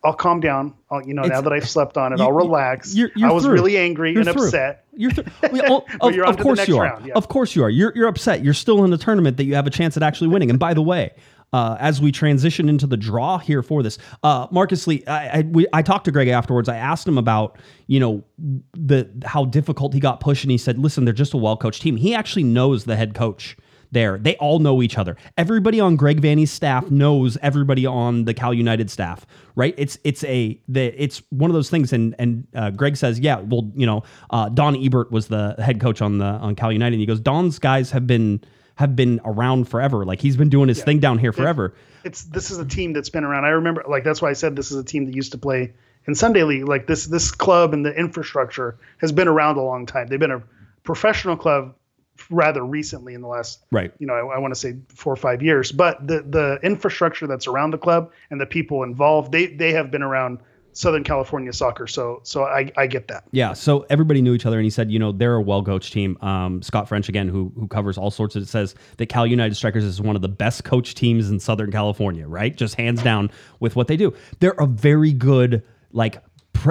I'll calm down. I'll, you know, now that I've slept on it, you- I'll relax. you're- you're I was through. really angry You're and through. upset. You're th- well, of, you're of on to the course you are. yeah. Of course you are. You're, you're upset. You're still in the tournament that you have a chance at actually winning. And by the way, uh, as we transition into the draw here for this, uh, Marcus Lee, I, I, we, I talked to Greg afterwards. I asked him about you know the how difficult he got pushed, and he said, "Listen, they're just a well coached team." He actually knows the head coach there. They all know each other. Everybody on Greg Vanney's staff knows everybody on the Cal United staff, right? It's it's a the it's one of those things. And and uh, Greg says, yeah, well, you know, uh, Don Ebert was the head coach on the on Cal United. And he goes, Don's guys have been have been around forever. Like he's been doing his yeah. thing down here forever. It's this is a team that's been around. I remember like that's why I said this is a team that used to play in Sunday League. Like this this club and the infrastructure has been around a long time. They've been a professional club rather recently in the last right. you know I, I want to say four or five years but the the infrastructure that's around the club and the people involved they they have been around Southern California soccer so so I, I get that. Yeah so everybody knew each other and he said you know they're a well coached team. Um, Scott French again who who covers all sorts of it says that Cal United Strikers is one of the best coached teams in Southern California right? Just hands down with what they do. They're a very good like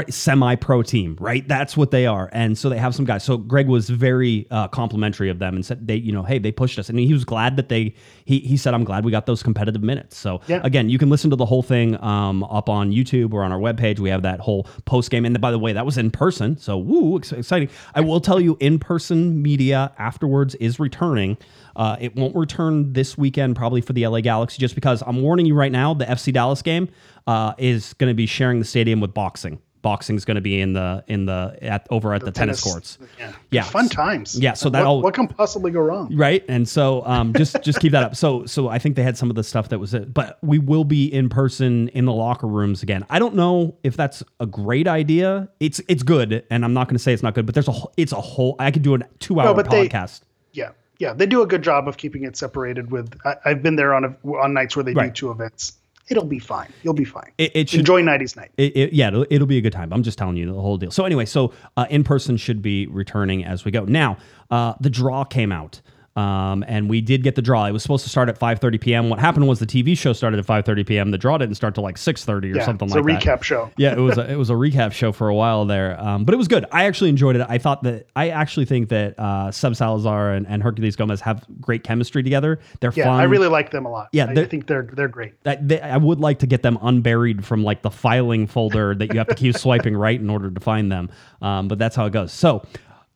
semi-pro team, right? That's what they are, and so they have some guys. So Greg was very uh, complimentary of them and said they, you know, hey, they pushed us, and he was glad that they. He he said, I'm glad we got those competitive minutes. So yeah. again, you can listen to the whole thing um, up on YouTube or on our webpage. We have that whole post game, and by the way, that was in person, so woo, exciting. I will tell you, in person media afterwards is returning. Uh, it won't return this weekend, probably for the LA Galaxy, just because I'm warning you right now. The FC Dallas game uh, is going to be sharing the stadium with boxing boxing's going to be in the in the at over at the, the tennis, tennis, courts. Yeah, yeah, fun times. Yeah, so that what, all what can possibly go wrong, right? And so um, just just keep that up. So so I think they had some of the stuff that was it, but we will be in person in the locker rooms again. I don't know if that's a great idea. It's it's good, and I'm not going to say it's not good, but there's a it's a whole. I could do a two hour no, podcast. They, yeah, yeah, they do a good job of keeping it separated. With I, have been there on a, on nights where they right. do two events it'll be fine. You'll be fine. It, it should, Enjoy nighty's night. It, it, yeah, it'll, it'll, be a good time. I'm just telling you the whole deal. So anyway, so uh, in person should be returning as we go. Now, uh, the draw came out. Um, and we did get the draw. It was supposed to start at 5:30 p.m. What happened was the TV show started at 5:30 p.m. The draw didn't start till like 6:30 or yeah, something like that. It's a recap show. yeah, it was a, it was a recap show for a while there, um, but it was good. I actually enjoyed it. I thought that I actually think that uh, Seb Salazar and, and Herculez Gomez have great chemistry together. They're yeah, fun. I really like them a lot. Yeah, I think they're they're great. I, they, I would like to get them unburied from like the filing folder that you have to keep swiping right in order to find them. Um, but that's how it goes. So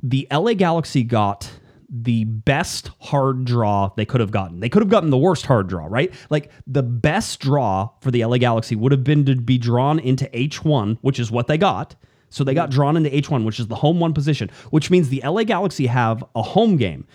the LA Galaxy got the best hard draw they could have gotten. They could have gotten the worst hard draw, right? Like the best draw for the LA Galaxy would have been to be drawn into H1, which is what they got. So they got drawn into H1, which is the home one position, which means the LA Galaxy have a home game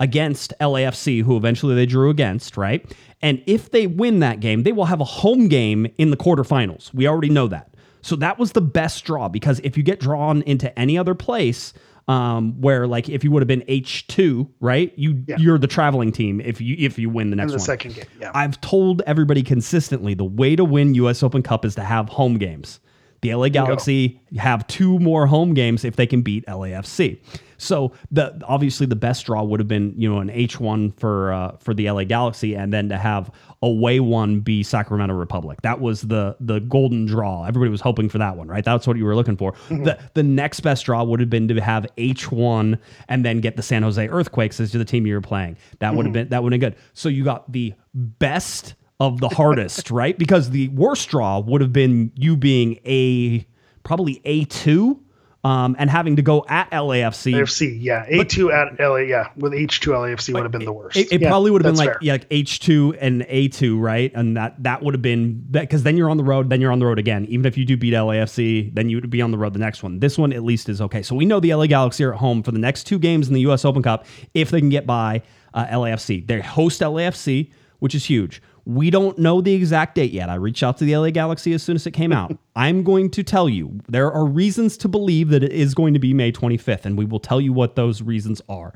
against LAFC, who eventually they drew against, right? And if they win that game, they will have a home game in the quarterfinals. We already know that. So that was the best draw because if you get drawn into any other place, um, where like if you would have been H two, right? You yeah. you're the traveling team if you if you win the next the one. second game. Yeah. I've told everybody consistently the way to win U.S. Open Cup is to have home games. The LA Galaxy have two more home games if they can beat LAFC. So the obviously the best draw would have been you know an H one for uh, for the LA Galaxy, and then to have away one be Sacramento Republic. That was the the golden draw. Everybody was hoping for that one, right? That's what you were looking for. Mm-hmm. The the next best draw would have been to have H one and then get the San Jose Earthquakes as the team you were playing. That would have mm-hmm. been that would have been good. So you got the best of the hardest, right? Because the worst draw would have been you being a probably A two um, and having to go at LAFC. LAFC, yeah, A two at LA, yeah, with H two LAFC would have been the worst. It, it yeah, probably would have been like fair. yeah, like H two and A two, right? And that that would have been because then you're on the road, then you're on the road again. Even if you do beat LAFC, then you would be on the road the next one. This one at least is okay. So we know the LA Galaxy are at home for the next two games in the U.S. Open Cup if they can get by uh, LAFC. They host LAFC, which is huge. We don't know the exact date yet. I reached out to the LA Galaxy as soon as it came out. I'm going to tell you there are reasons to believe that it is going to be May 25th, and we will tell you what those reasons are.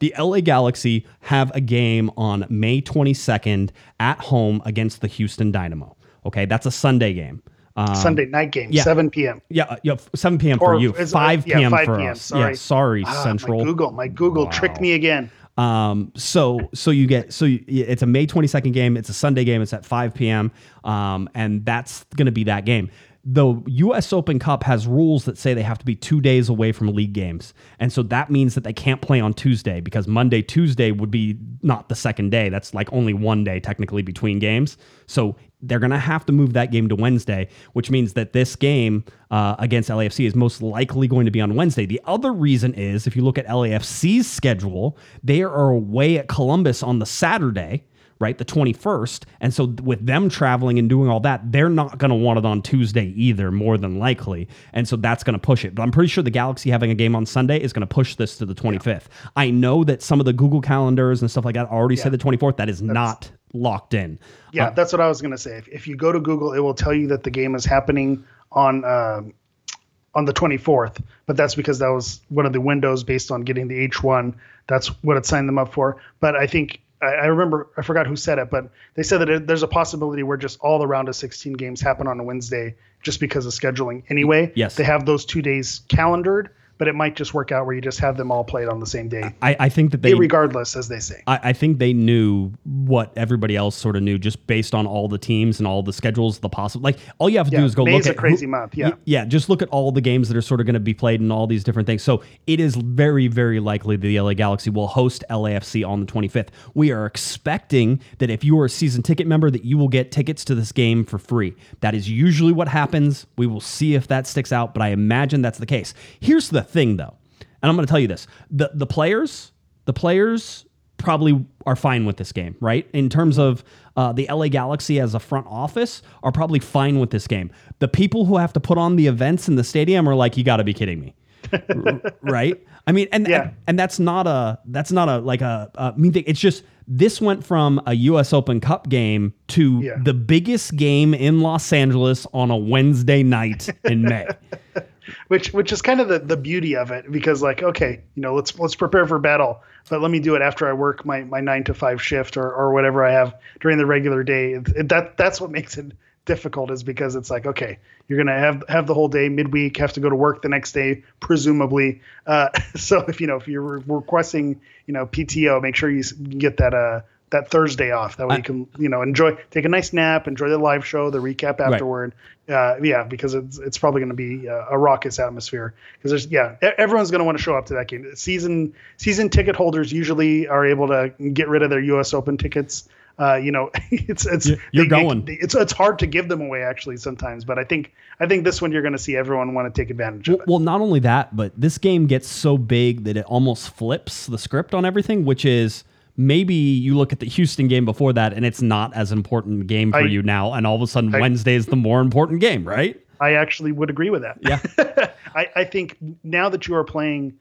The LA Galaxy have a game on May 22nd at home against the Houston Dynamo. Okay, that's a Sunday game. Um, Sunday night game, yeah, 7 p.m. Yeah, uh, yeah, 7 p.m. Or for you, 5 p.m. Yeah, 5 for us. Sorry. Yeah, sorry, ah, Central. My Google, my Google wow. tricked me again. Um, so so you get so you, it's a May 22nd game. It's a Sunday game. It's at 5 p.m. Um, and that's going to be that game. the US Open Cup has rules that say they have to be two days away from league games. And so that means that they can't play on Tuesday because Monday, Tuesday would be not the second day. That's like only one day technically between games. So they're going to have to move that game to Wednesday, which means that this game uh, against LAFC is most likely going to be on Wednesday. The other reason is if you look at LAFC's schedule, they are away at Columbus on the Saturday right? The 21st. And so with them traveling and doing all that, they're not going to want it on Tuesday either, more than likely. And so that's going to push it. But I'm pretty sure the Galaxy having a game on Sunday is going to push this to the 25th. Yeah. I know that some of the Google calendars and stuff like that already yeah. said the 24th. That is that's, not locked in. Yeah, uh, that's what I was going to say. If, if, you go to Google, it will tell you that the game is happening on. Uh, on the 24th, but that's because that was one of the windows based on getting the H1. That's what it signed them up for. But I think I, I remember I forgot who said it, but they said that it, there's a possibility where just all the round of 16 games happen on a Wednesday just because of scheduling. Anyway, yes, they have those two days calendared but it might just work out where you just have them all played on the same day. I, I think that they, regardless, as they say. I, I, think they knew what everybody else sort of knew, just based on all the teams and all the schedules, the possible. Like all you have to yeah, do is go May's look at a crazy who, month. Yeah, yeah. Just look at all the games that are sort of going to be played and all these different things. So it is very, very likely that the LA Galaxy will host LAFC on the 25th. We are expecting that if you are a season ticket member, that you will get tickets to this game for free. That is usually what happens. We will see if that sticks out, but I imagine that's the case. Here's the thing, though and I'm going to tell you this: the the players, the players probably are fine with this game, right? In terms of uh, the LA Galaxy as a front office, are probably fine with this game. The people who have to put on the events in the stadium are like, you got to be kidding me. right? I mean, and, yeah. and, and that's not a that's not a like a, a mean thing. It's just this went from a U.S. Open Cup game to yeah. the biggest game in Los Angeles on a Wednesday night in May. which which is kind of the, the beauty of it because like okay you know let's let's prepare for battle but let me do it after I work my, my nine to five shift or, or whatever I have during the regular day. It, it, that that's what makes it difficult is because it's like okay you're gonna have have the whole day midweek have to go to work the next day presumably. Uh, so if you know if you're requesting you know PTO make sure you get that uh that Thursday off. That way I, you can, you know, enjoy, take a nice nap, enjoy the live show, the recap afterward. Right. Uh, yeah, because it's it's probably going to be a, a, raucous atmosphere. Because there's yeah, everyone's going to want to show up to that game. Season season ticket holders usually are able to get rid of their U.S. Open tickets. Uh, you know, it's it's you're they, going. They, it's it's hard to give them away actually sometimes, but I think I think this one you're going to see everyone want to take advantage well, of it. Well, not only that, but this game gets so big that it almost flips the script on everything, which is maybe you look at the Houston game before that and it's not as important game for I, you now, and all of a sudden I, Wednesday is the more important game, right? I actually would agree with that. Yeah. I, I think now that you are playing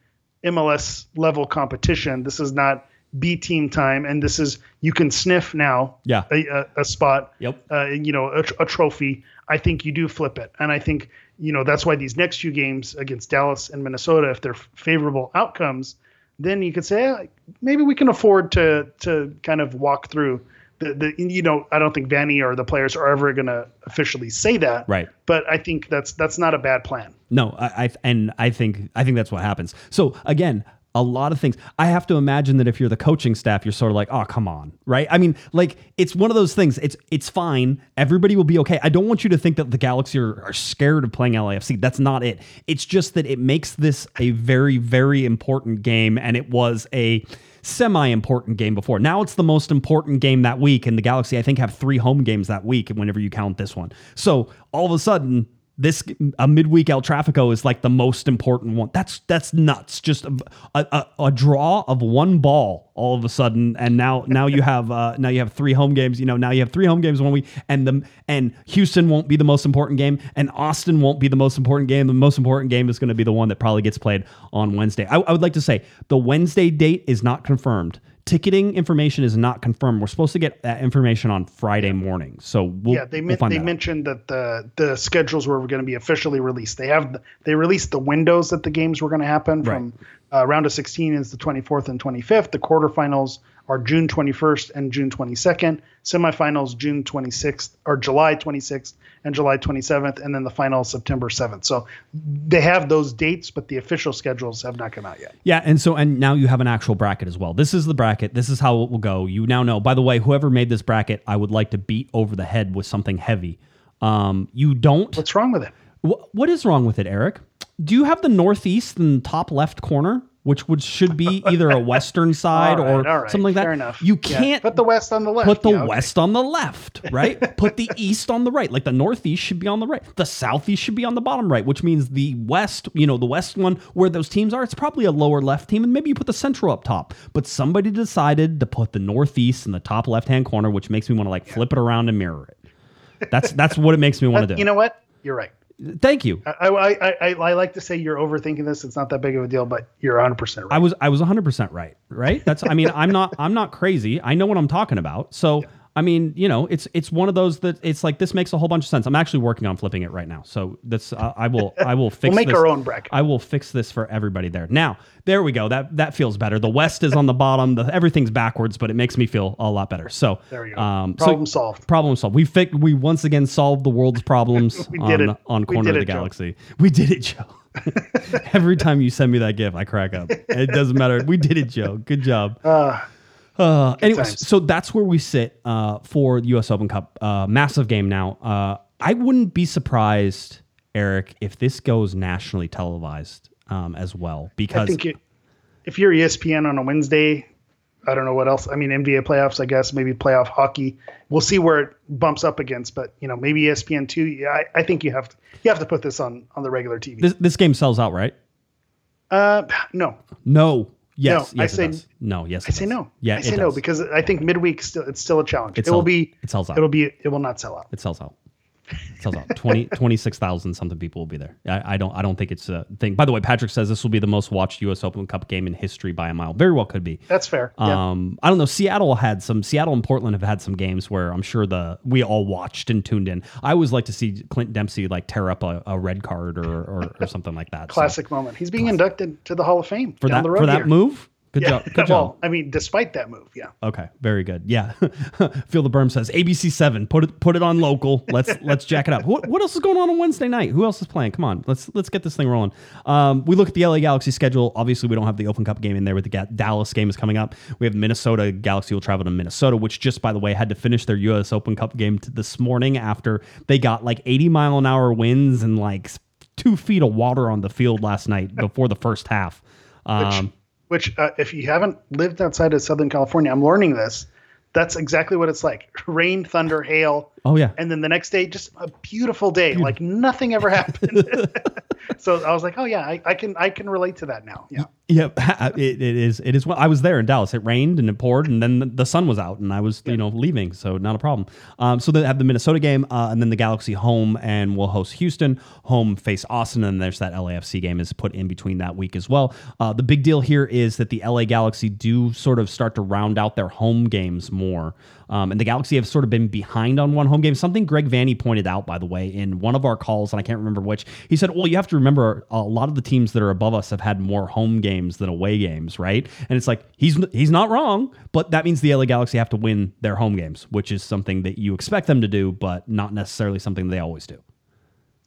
MLS level competition, this is not B team time, and this is you can sniff now. Yeah. A, a, a spot. Yep. Uh, you know, a, a, trophy. I think you do flip it, and I think you know that's why these next few games against Dallas and Minnesota, if they're favorable outcomes, then you could say eh, maybe we can afford to to kind of walk through the, the you know I don't think Vanney or the players are ever going to officially say that. Right. But I think that's that's not a bad plan. No I, I and I think I think that's what happens. So again a lot of things. I have to imagine that if you're the coaching staff, you're sort of like, oh, come on, right? I mean, like it's one of those things. It's it's fine. Everybody will be okay. I don't want you to think that the Galaxy are, are scared of playing LAFC. That's not it. It's just that it makes this a very very important game, and it was a semi important game before. Now it's the most important game that week, and the Galaxy I think have three home games that week, whenever you count this one. So all of a sudden this a midweek El Trafico is like the most important one. That's that's nuts. Just a, a, a, draw of one ball all of a sudden, and now now you have uh, now you have three home games. You know now you have three home games one week, and the and Houston won't be the most important game, and Austin won't be the most important game. The most important game is going to be the one that probably gets played on Wednesday. I, I would like to say the Wednesday date is not confirmed ticketing information is not confirmed. We're supposed to get that information on Friday morning. So we'll, yeah, they, we'll they mentioned that the the schedules were going to be officially released. They have they released the windows that the games were going to happen right. from uh, round of 16 is the 24th and 25th. The quarterfinals are June 21st and June 22nd. Semifinals June 26th or July 26th and July 27th, and then the final September 7th. So they have those dates, but the official schedules have not come out yet. Yeah, and so and now you have an actual bracket as well. This is the bracket. This is how it will go. You now know. By the way, whoever made this bracket, I would like to beat over the head with something heavy Um, you don't. What's wrong with it? Wh- what is wrong with it, Eric? Do you have the northeast in the top left corner, which would should be either a western side All right, or all right, something like that? Fair enough. You can't put the west on the left. put the Yeah, okay. west on the left, right? put the east on the right. Like the northeast should be on the right. The southeast should be on the bottom right, which means the west, you know, the west one where those teams are, it's probably a lower left team, and maybe you put the central up top. But somebody decided to put the northeast in the top left hand corner, which makes me want to like flip it around and mirror it. That's that's what it makes me want to do. You know what? You're right. Thank you. I, I, I, I, like to say you're overthinking this. It's not that big of a deal, but you're 100 percent right. I was I was 100% right, right? That's I mean, I'm not I'm not crazy. I know what I'm talking about. So, I mean, you know, it's it's one of those that it's like this makes a whole bunch of sense. I'm actually working on flipping it right now. So, that's uh, I will I will fix make this. our own bracket. I will fix this for everybody there. Now, there we go. That that feels better. The west is on the bottom. The everything's backwards, but it makes me feel a lot better. So, There we go. Um, so- Problem solved. Problem solved. We fi- we once again solved the world's problems on, it. on Corner of the it, Joe. Galaxy. We did it, Joe. Every time you send me that gif, I crack up. It doesn't matter. We did it, Joe. Good job. Uh, Uh, anyways, times. so that's where we sit uh, for the U.S. Open Cup. Uh, massive game now. Uh, I wouldn't be surprised, Eric, if this goes nationally televised um, as well, I because think it, if you're ESPN on a Wednesday, I don't know what else. I mean, NBA playoffs, I guess, maybe playoff hockey. We'll see where it bumps up against, but you know, maybe ESPN two. Yeah, I, I think you have to you have to put this on on the regular TV. this, this game sells out, right? uh, no, No. Yes. No, I yes, it say- no. Yes. I say no. Yeah, I say no because I think midweek still it's still a challenge. It It, will be. it sells out. It'll be. It will not sell out. It sells out. It sells out. 20, 26,000 something people will be there. I, I don't I don't think it's a thing. By the way, Patrick says this will be the most watched US Open Cup game in history by a mile. Very well could be. That's fair. yeah. Um, I don't know. Seattle had some. Seattle and Portland have had some games where I'm sure the we all watched and tuned in. I always like to see Clint Dempsey like tear up a, a red card or, or, or something like that. So Classic moment. He's being inducted to the Hall of Fame for down that the road for that here. move. Good Yeah. job. Good well, job. I mean, despite that move, yeah. Okay, very good. Yeah, Feel the berm says ABC seven. Put it put it on local. Let's let's jack it up. What, what else is going on on Wednesday night? Who else is playing? Come on, let's let's get this thing rolling. Um, we look at the LA Galaxy schedule. Obviously, we don't have the Open Cup game in there, but the Ga- Dallas game is coming up. We have Minnesota Galaxy will travel to Minnesota, which just by the way had to finish their U.S. Open Cup game t- this morning after they got like 80 mile an hour winds and like two feet of water on the field last night before the first half. Um, Which, uh, if you haven't lived outside of Southern California, I'm learning this. That's exactly what it's like: rain, thunder, hail. Oh yeah, And then the next day, just a beautiful day, like nothing ever happened. so I was like, "Oh yeah, I, I can I can relate to that now." Yeah, Yep, it, it is. It is. Well, I was there in Dallas. It rained and it poured, and then the, the sun was out, and I was, you know, leaving, so not a problem. Um, so they have the Minnesota game, uh, and then the Galaxy home, and we'll host Houston. Home face Austin, and there's that LAFC game is put in between that week as well. Uh, the big deal here is that the LA Galaxy do sort of start to round out their home games more. Um, and the Galaxy have sort of been behind on one home games. Something Greg Vanney pointed out, by the way, in one of our calls, and I can't remember which. He said, "Well, you have to remember a lot of the teams that are above us have had more home games than away games, right?" And it's like he's he's not wrong, but that means the LA Galaxy have to win their home games, which is something that you expect them to do, but not necessarily something they always do.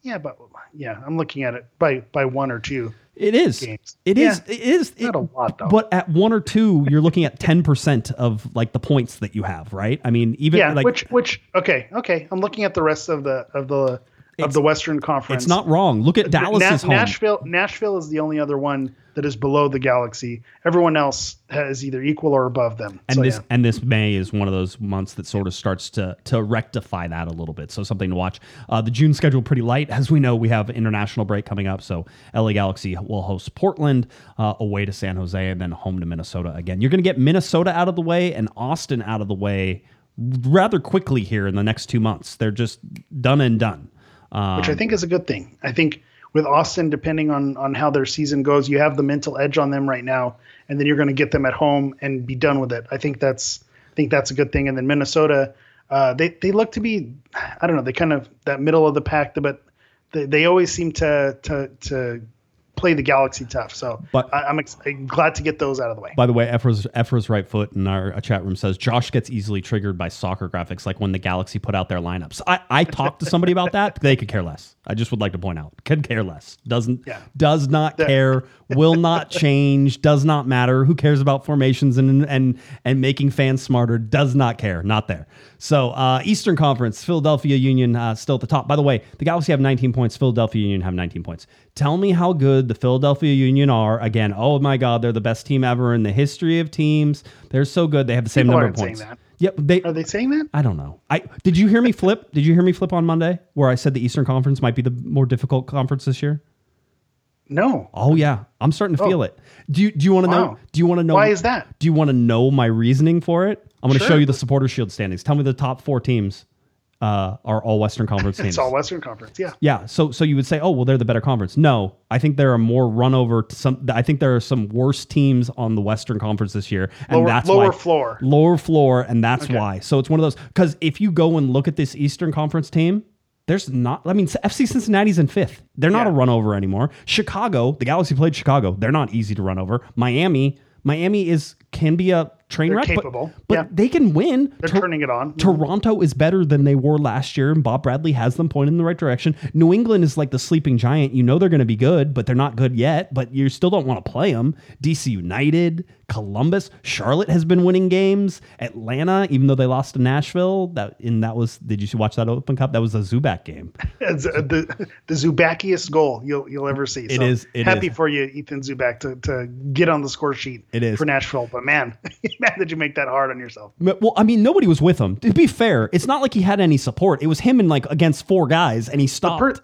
yeah, but yeah, I'm looking at it by by one or two. It is. Games. It is. It is. Not it- a lot, though. But at one or two, you're looking at ten percent of like the points that you have, right? I mean, even Yeah, like which which okay okay. I'm looking at the rest of the of the of the Western Conference. it's not wrong. Look at Dallas's Na- home. Nashville Nashville is the only other one that is below the Galaxy. Everyone else has either equal or above them. and so, this yeah. and this May is one of those months that sort of starts to to rectify that a little bit. So something to watch. Uh, the June schedule pretty light, as we know. We have international break coming up, so LA Galaxy will host Portland uh, away to San Jose, and then home to Minnesota again. You're going to get Minnesota out of the way and Austin out of the way rather quickly here in the next two months. They're just done and done. Um, which I think is a good thing. I think with Austin, depending on on how their season goes, you have the mental edge on them right now, and then you're going to get them at home and be done with it. I think that's I think that's a good thing. And then Minnesota, uh, they they look to be, I don't know, they kind of that middle of the pack, but they, they always seem to to to play the Galaxy tough. So But- I, I'm, ex- I'm glad to get those out of the way. By the way, Ephra's, Ephra's right foot in our uh, chat room says Josh gets easily triggered by soccer graphics, like when the Galaxy put out their lineups. I, I talked to somebody about that. They could care less. I just would like to point out, could care less. Doesn't Yeah. does not care. Will not change. Does not matter. Who cares about formations and and and making fans smarter? Does not care. Not there. So uh, Eastern Conference, Philadelphia Union uh, still at the top. By the way, the Galaxy have 19 points. Philadelphia Union have 19 points. Tell me how good the Philadelphia Union are. Again, oh my God, they're the best team ever in the history of teams. They're so good. They have the same People number of points. that. Yep. They, Are they saying that? I don't know. I did you hear me flip? Did you hear me flip on Monday where I said the Eastern Conference might be the more difficult conference this year? No. Oh yeah, I'm starting to feel it. Do you do you want to know? Do you want to know Why is that? Do you want to know my reasoning for it? I'm going to show you the supporter shield standings. Tell me the top four teams uh, are all Western Conference teams. It's all Western Conference. Yeah. Yeah, so so you would say, oh well, they're the better conference. No, I think there are more run over. Some, I think there are some worse teams on the Western Conference this year, and Lower- that's lower why, floor. lower floor, and that's why. So it's one of those because if you go and look at this Eastern Conference team, there's not. I mean, FC Cincinnati's in fifth. They're not Yeah. a run over anymore. Chicago, the Galaxy played Chicago. They're not easy to run over. Miami, Miami is can be a train They're wreck, but- capable. but, Yeah. they can win. They're Tor- turning it on. Toronto is better than they were last year, and Bob Bradley has them pointed in the right direction. New England is like the sleeping giant. You know they're going to be good, but they're not good yet. But you still don't want to play them. DC United, Columbus, Charlotte has been winning games. Atlanta, even though they lost to Nashville, that and that was. Did you watch that Open Cup? That was a Zubak game. It's uh, the the Zubakiest goal you'll you'll ever see. It So is- it happy is. for you, Ethan Zubak, to, to get on the score sheet. It is. for Nashville. But man, man, did you make that hard on yourself? Well, I mean, nobody was with him. To be fair, it's not like he had any support. It was him and like against four guys, and he stopped. Per-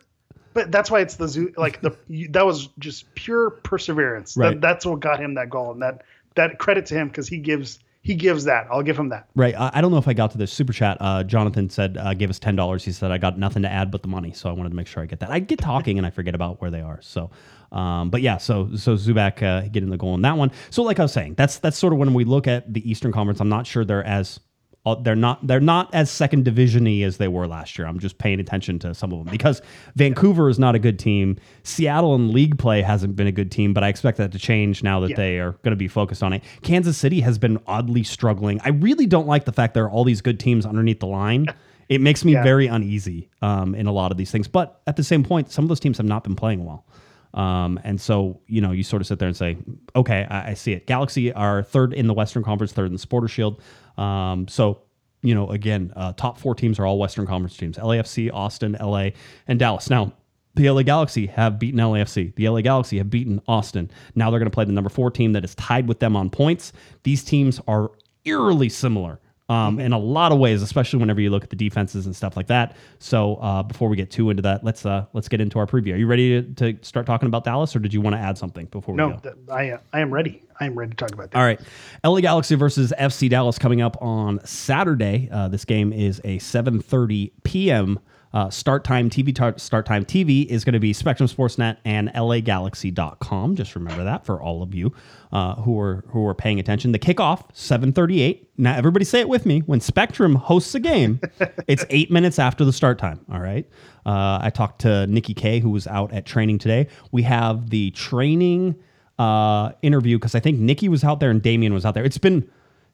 but that's why it's the zoo. Like the you- that was just pure perseverance. Right. That, that's what got him that goal, and that that credit to him because he gives he gives that. I'll give him that. Right. I, I don't know if I got to the super chat. Uh, Jonathan said, uh, gave us ten dollars. He said I got nothing to add but the money, so I wanted to make sure I get that. I get talking and I forget about where they are. So, um, but yeah. So so Zubak uh, getting the goal in that one. So like I was saying, that's that's sort of when we look at the Eastern Conference. I'm not sure they're as uh, they're not they're not as second divisiony as they were last year. I'm just paying attention to some of them because Vancouver is not a good team. Seattle in league play hasn't been a good team, but I expect that to change now that Yeah. they are going to be focused on it. Kansas City has been oddly struggling. I really don't like the fact there are all these good teams underneath the line. It makes me Yeah. very uneasy um, in a lot of these things. But at the same point, some of those teams have not been playing well. Um, and so, you know, you sort of sit there and say, okay, I, I see it. Galaxy are third in the Western Conference, third in the Supporter Shield. Um, so, you know, again, uh, top four teams are all Western Conference teams LAFC, Austin, LA, and Dallas. Now, the LA Galaxy have beaten LAFC. The LA Galaxy have beaten Austin. Now they're going to play the number four team that is tied with them on points. These teams are eerily similar um, in a lot of ways, especially whenever you look at the defenses and stuff like that. So uh, before we get too into that, let's uh, let's get into our preview. Are you ready to, to start talking about Dallas, or did you want to add something before we No, go? th- I uh, I am ready. I am ready to talk about that. All right. LA Galaxy versus FC Dallas coming up on Saturday. Uh, this game is a 7:30 p.m. Uh, start time. TV tar- start time. TV is going to be Spectrum Sportsnet and LAGalaxy.com. Just remember that for all of you uh, who are who are paying attention. The kickoff 7:38. Now everybody say it with me. When Spectrum hosts a game, it's eight minutes after the start time. All right. Uh, I talked to Nikki K, who was out at training today. We have the training uh, interview because I think Nikki was out there and Damien was out there. It's been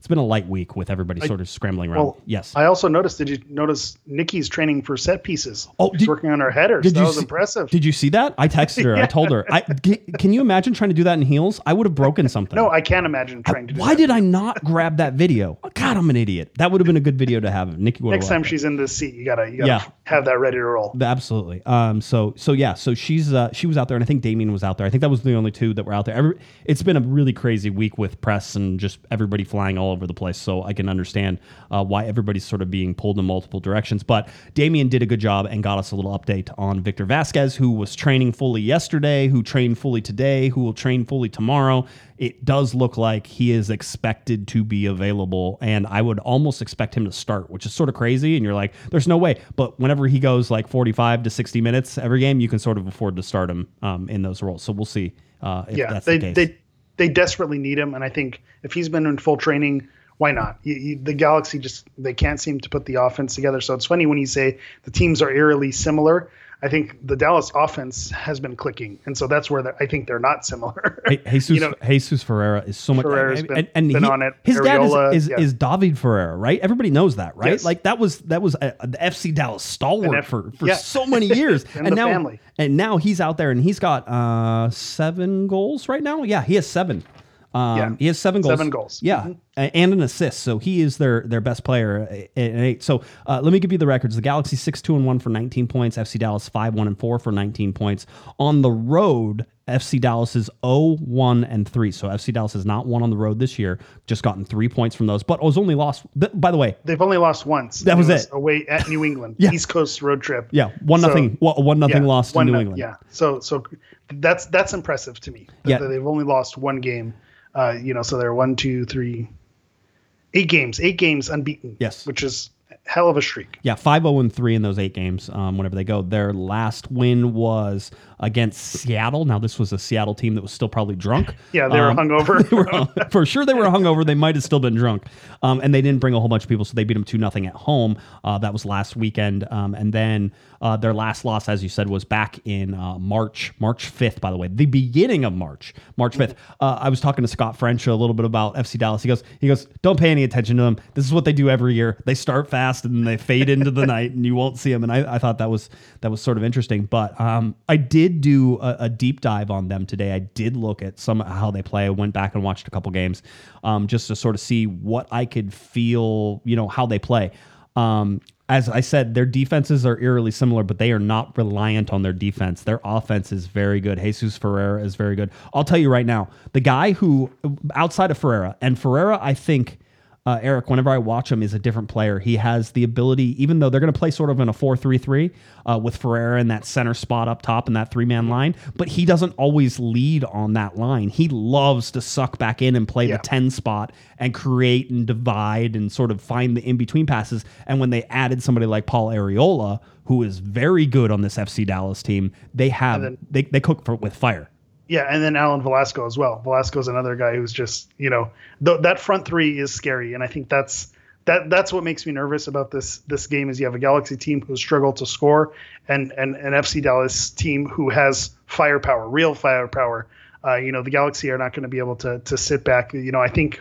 it's been a light week with everybody sort of scrambling around. Well, yes. I also noticed. Did you notice Nikki's training for set pieces? Oh, She's did- working on her headers. did that you was see- impressive. Did you see that? I texted her. I told her. I, can you imagine trying to do that in heels? I would have broken something. no, I can't imagine trying to. do Why that. did I not grab that video? God, I'm an idiot. That would have been a good video to have. Nikki would have Next time she's in this seat, you gotta you gotta Yeah. have that ready to roll. Absolutely. Um. So so yeah. So she's uh she was out there, and I think Damien was out there. I think that was the only two that were out there. Every, it's been a really crazy week with press and just everybody flying all over the place. So I can understand uh, why everybody's sort of being pulled in multiple directions. But Damien did a good job and got us a little update on Victor Vázquez, who was training fully yesterday, who trained fully today, who will train fully tomorrow. It does look like he is expected to be available, and I would almost expect him to start, which is sort of crazy. And you're like, there's no way. But whenever he goes like 45 to 60 minutes every game, you can sort of afford to start him um, in those roles. So we'll see uh, if yeah, that's they, the case. they they desperately need him, and I think if he's been in full training, why not? You, you, the Galaxy just they can't seem to put the offense together. So it's funny when you say the teams are eerily similar. I think the Dallas offense has been clicking, and so that's where I think they're not similar. Jesus, you know, Jesus Ferreira is so much. Ferreira's and, been- and, and been he- on it. His dad is is, yeah. is David Ferreira, right? Everybody knows that, right? Yes. Like that was that was a, the FC Dallas stalwart F- for, for yeah. so many years, and the now family. and now he's out there and he's got uh, seven goals right now. Yeah, he has seven. Um, Yeah. He has seven goals. Seven goals. Yeah, Mhm. and an assist. So he is their their best player at at eight. So uh, let me give you the records. The Galaxy six two and one for 19 points. FC Dallas five one and four for 19 points. On the road, FC Dallas is 0 1 and 3. So FC Dallas has not won on the road this year. Just gotten three points from those, but was only lost. By the way, They've only lost once. That was it. Away at New England, Yeah. East Coast road trip. yeah, one So- nothing. Well, one nothing Yeah, lost in New no- England. Yeah. So so that's that's impressive to me. Yeah. that they've only lost one game. Uh, you know, so they're one, two, three, eight games, eight games unbeaten. Yes. Which is hell of a streak. Yeah, 5 0 and 3 in those eight games um, whenever they go. Their last win was against Seattle. Now, this was a Seattle team that was still probably drunk. Yeah, they were Um, hungover. they were- for sure, they were hungover. They might have still been drunk. Um, and they didn't bring a whole bunch of people, so they beat them 2 0 at home. Uh, that was last weekend. Um, and then uh, their last loss, as you said, was back in uh, March, March 5th, by the way, the beginning of March, March 5th. Uh, I was talking to Scott French a little bit about FC Dallas. He goes, he goes, don't pay any attention to them. This is what they do every year. They start fast and then they fade into the night, and you won't see them. And I, I thought that was that was sort of interesting. But um, I did do a, a deep dive on them today. I did look at some how they play. I went back and watched a couple games um, just to sort of see what I could feel, you know, how they play. Um, as I said, their defenses are eerily similar, but they are not reliant on their defense. Their offense is very good. Jesus Ferreira is very good. I'll tell you right now, the guy who outside of Ferreira and Ferreira, I think. Uh, Eric, whenever I watch him, is a different player. He has the ability, even though they're going to play sort of in a 4 3 3 uh, with Ferreira in that center spot up top in that three man line, but he doesn't always lead on that line. He loves to suck back in and play Yeah. the 10 spot and create and divide and sort of find the in between passes. And when they added somebody like Paul Arriola, who is very good on this FC Dallas team, they have then- they, they cook for, with fire. Yeah, and then Alan Velasco as well. Velasco's another guy who's just you know th- that front three is scary, and I think that's that that's what makes me nervous about this this game is you have a Galaxy team who struggled to score, and and an FC Dallas team who has firepower, real firepower. Uh, you know the Galaxy are not going to be able to to sit back. You know I think,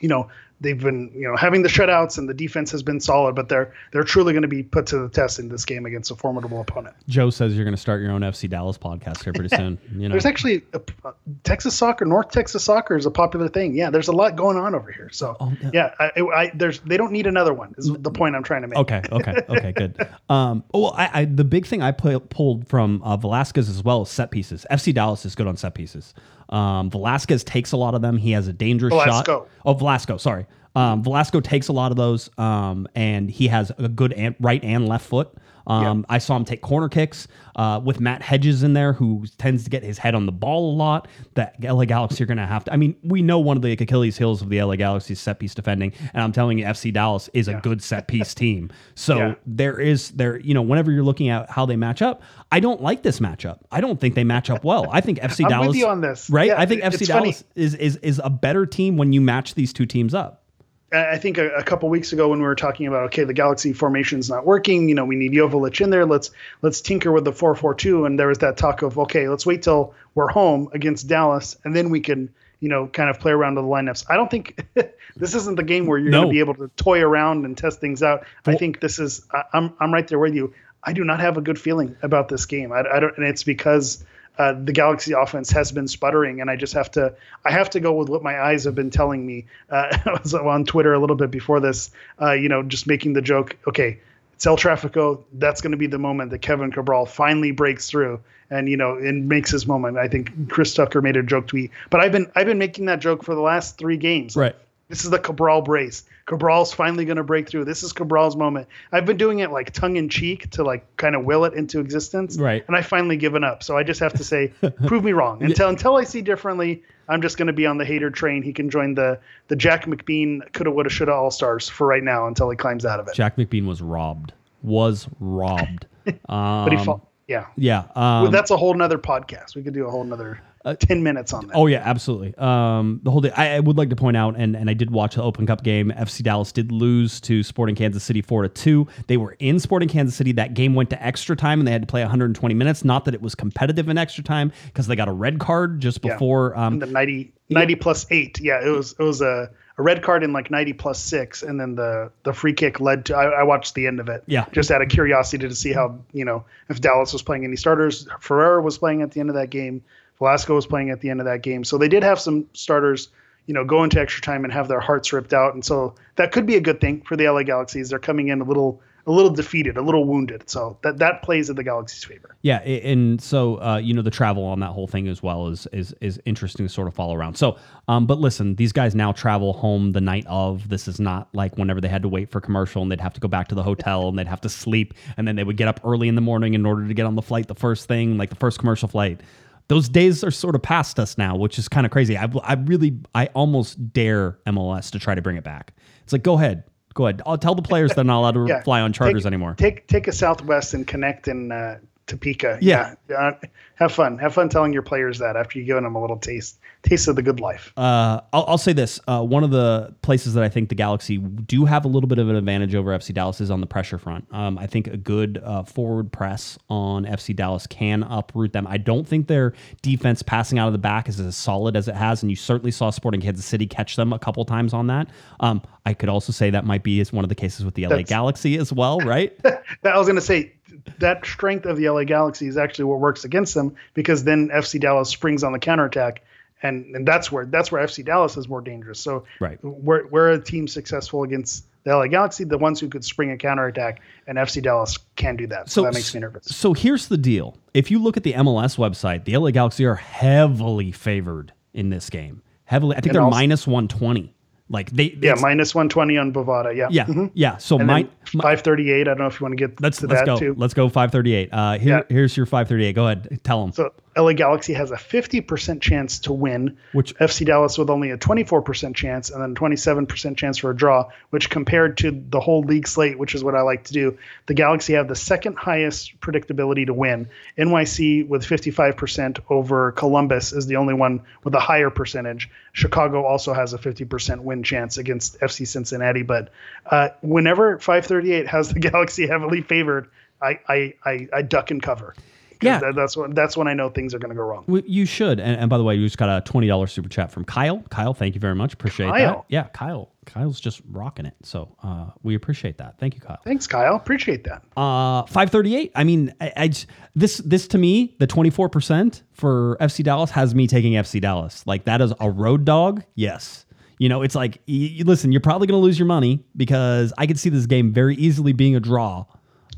you know they've been you know having the shutouts and the defense has been solid, but they're they're truly going to be put to the test in this game against a formidable opponent. Joe says you're going to start your own FC Dallas podcast here pretty soon. You know, There's actually a, uh, Texas soccer, North Texas soccer is a popular thing. Yeah, there's a lot going on over here. So Oh, yeah. yeah, I, I, there's they don't need another one. Is the point I'm trying to make. Okay, okay, okay, good. Um, well, I, I the big thing I pu- pulled from uh, Velasquez as well is set pieces. FC Dallas is good on set pieces. Um, Velasquez takes a lot of them. He has a dangerous shot. Oh, Velasco, sorry. Um, Velasco takes a lot of those, um, and he has a good and, right and left foot. Um, I saw him take corner kicks uh, with Matt Hedges in there, who tends to get his head on the ball a lot. That LA Galaxy are going to have to. I mean, we know one of the Achilles heels of the LA Galaxy is set piece defending, and I'm telling you, FC Dallas is a good set piece team. So Yeah. there is there, you know, whenever you're looking at how they match up, I don't like this matchup. I don't think they match up well. I think FC I'm with Dallas you on this. right? Yeah, I think FC it's funny. Dallas is is is a better team when you match these two teams up. I I think a, a couple weeks ago when we were talking about okay, the Galaxy formation's not working. You know, we need Jovic in there. Let's let's tinker with the four four two. And there was that talk of okay, let's wait till we're home against Dallas, and then we can you know kind of play around with the lineups. I don't think this isn't the game where you're No. going to be able to toy around and test things out. I think this is. I, I'm I'm right there with you. I do not have a good feeling about this game. I, I don't, and it's because. Uh, the Galaxy offense has been sputtering, and I just have to I have to go with what my eyes have been telling me. Uh, I was on Twitter a little bit before this, uh, you know, just making the joke. Okay, it's El Trafico. That's going to be the moment that Kevin Cabral finally breaks through, and you know, and makes his moment. I think Chris Tucker made a joke tweet, but I've been I've been making that joke for the last three games. Right. This is the Cabral brace. Cabral's finally going to break through. This is Cabral's moment. I've been doing it like tongue in cheek to like kind of will it into existence. Right. And I finally given up. So I just have to say, prove me wrong. Until until I see differently, I'm just going to be on the hater train. He can join the the Jack McBean coulda woulda shoulda all stars for right now until he climbs out of it. Jack McBean was robbed. Was robbed. Um, but he fall. Yeah. yeah. Well, Um, that's a whole nother podcast. We could do a whole nother ten minutes on that. Oh yeah, absolutely. Um, the whole day. I, I would like to point out, and, and I did watch the Open Cup game. FC Dallas did lose to Sporting Kansas City four to two. They were in Sporting Kansas City. That game went to extra time, and they had to play 120 minutes. Not that it was competitive in extra time because they got a red card just Yeah. before. Um, And the 90, 90 plus eight. Yeah, it was it was a, a red card in like 90 plus six, and then the the free kick led to. I, I watched the end of it. Yeah. Just out of curiosity to see how you know if Dallas was playing any starters. Ferreira was playing at the end of that game. Velasco was playing at the end of that game. So they did have some starters, you know, go into extra time and have their hearts ripped out. And so that could be a good thing for the LA Galaxies. They're coming in a little a little defeated, a little wounded. So that that plays in the Galaxy's favor. Yeah, and so uh, you know the travel on that whole thing as well is is is interesting to sort of follow around. So, um, but listen, these guys now travel home the night of. This is not like whenever they had to wait for commercial and they'd have to go back to the hotel and they'd have to sleep and then they would get up early in the morning in order to get on the flight the first thing, like the first commercial flight. Those days are sort of past us now, which is kind of crazy. I, I really, I almost dare MLS to try to bring it back. It's like, go ahead, go ahead. I'll tell the players they're not allowed to Yeah. fly on charters take, anymore. Take take a Southwest and connect and uh, Topeka. Yeah. Uh, have fun. Have fun telling your players that after you've given them a little taste taste of the good life. Uh, I'll, I'll say this: uh, one of the places that I think the Galaxy do have a little bit of an advantage over FC Dallas is on the pressure front. Um, I think a good uh, forward press on FC Dallas can uproot them. I don't think their defense passing out of the back is as solid as it has, and you certainly saw Sporting Kansas City catch them a couple times on that. Um, I could also say that might be is one of the cases with the LA That's- Galaxy as well, right? that I was going to say that strength of the LA Galaxy is actually what works against them because then FC Dallas springs on the counterattack. And, and that's where that's where FC Dallas is more dangerous. So Right. we're, we're a team successful against the LA Galaxy, the ones who could spring a counterattack, and FC Dallas can do that. So, that makes me nervous. So here's the deal: if you look at the MLS website, the LA Galaxy are heavily favored in this game. Heavily, I think And they're also- minus one twenty. Like they, Yeah, minus 120 on Bovada. Yeah. yeah, Mhm. yeah. So my, 538. I don't know if you want to get let's to let's that go. too. Let's go five thirty eight. Uh, here, Yeah. here's your five thirty eight. Go ahead, tell them. So LA Galaxy has a 50% chance to win, Which- FC Dallas with only a 24% chance and then 27% chance for a draw, which compared to the whole league slate, which is what I like to do, the Galaxy have the second highest predictability to win. NYC with 55% over Columbus is the only one with a higher percentage. Chicago also has a 50% win chance against FC Cincinnati, but uh, whenever 538 has the Galaxy heavily favored, I, I, I, I duck and cover. Yeah. that- that's when that's when I know things are going to go wrong. You should. And, and by the way, you just got a twenty dollars super chat from Kyle. Kyle, thank you very much. Appreciate that. Kyle. Yeah, Kyle. Kyle's just rocking it. So uh, we appreciate that. Thank you, Kyle. Thanks, Kyle. Appreciate that. Uh, 538. I mean, I, I just- this this to me, the 24% for FC Dallas has me taking FC Dallas. Like that is a road dog. Yes. You know, it's like y- y- listen, you're probably going to lose your money because I could see this game very easily being a draw.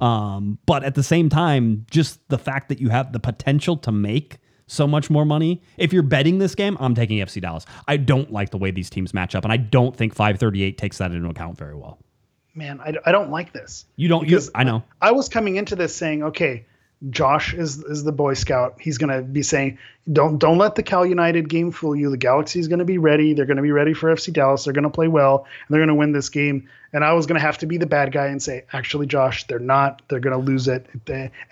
Um, but at the same time, just the fact that you have the potential to make so much more money. If you're betting this game, I'm taking FC Dallas. I don't like the way these teams match up, and I don't think 538 takes that into account very well. Man, I, I don't like this. You don't. You, I know. I was coming into this saying, okay, Josh is is the Boy Scout. He's gonna be saying, don't don't let the Cal United game fool you. The Galaxy is gonna be ready. They're gonna be ready for FC Dallas. They're gonna play well, and they're gonna win this game. And I was gonna have to be the bad guy and say, actually, Josh, they're not. They're gonna lose it.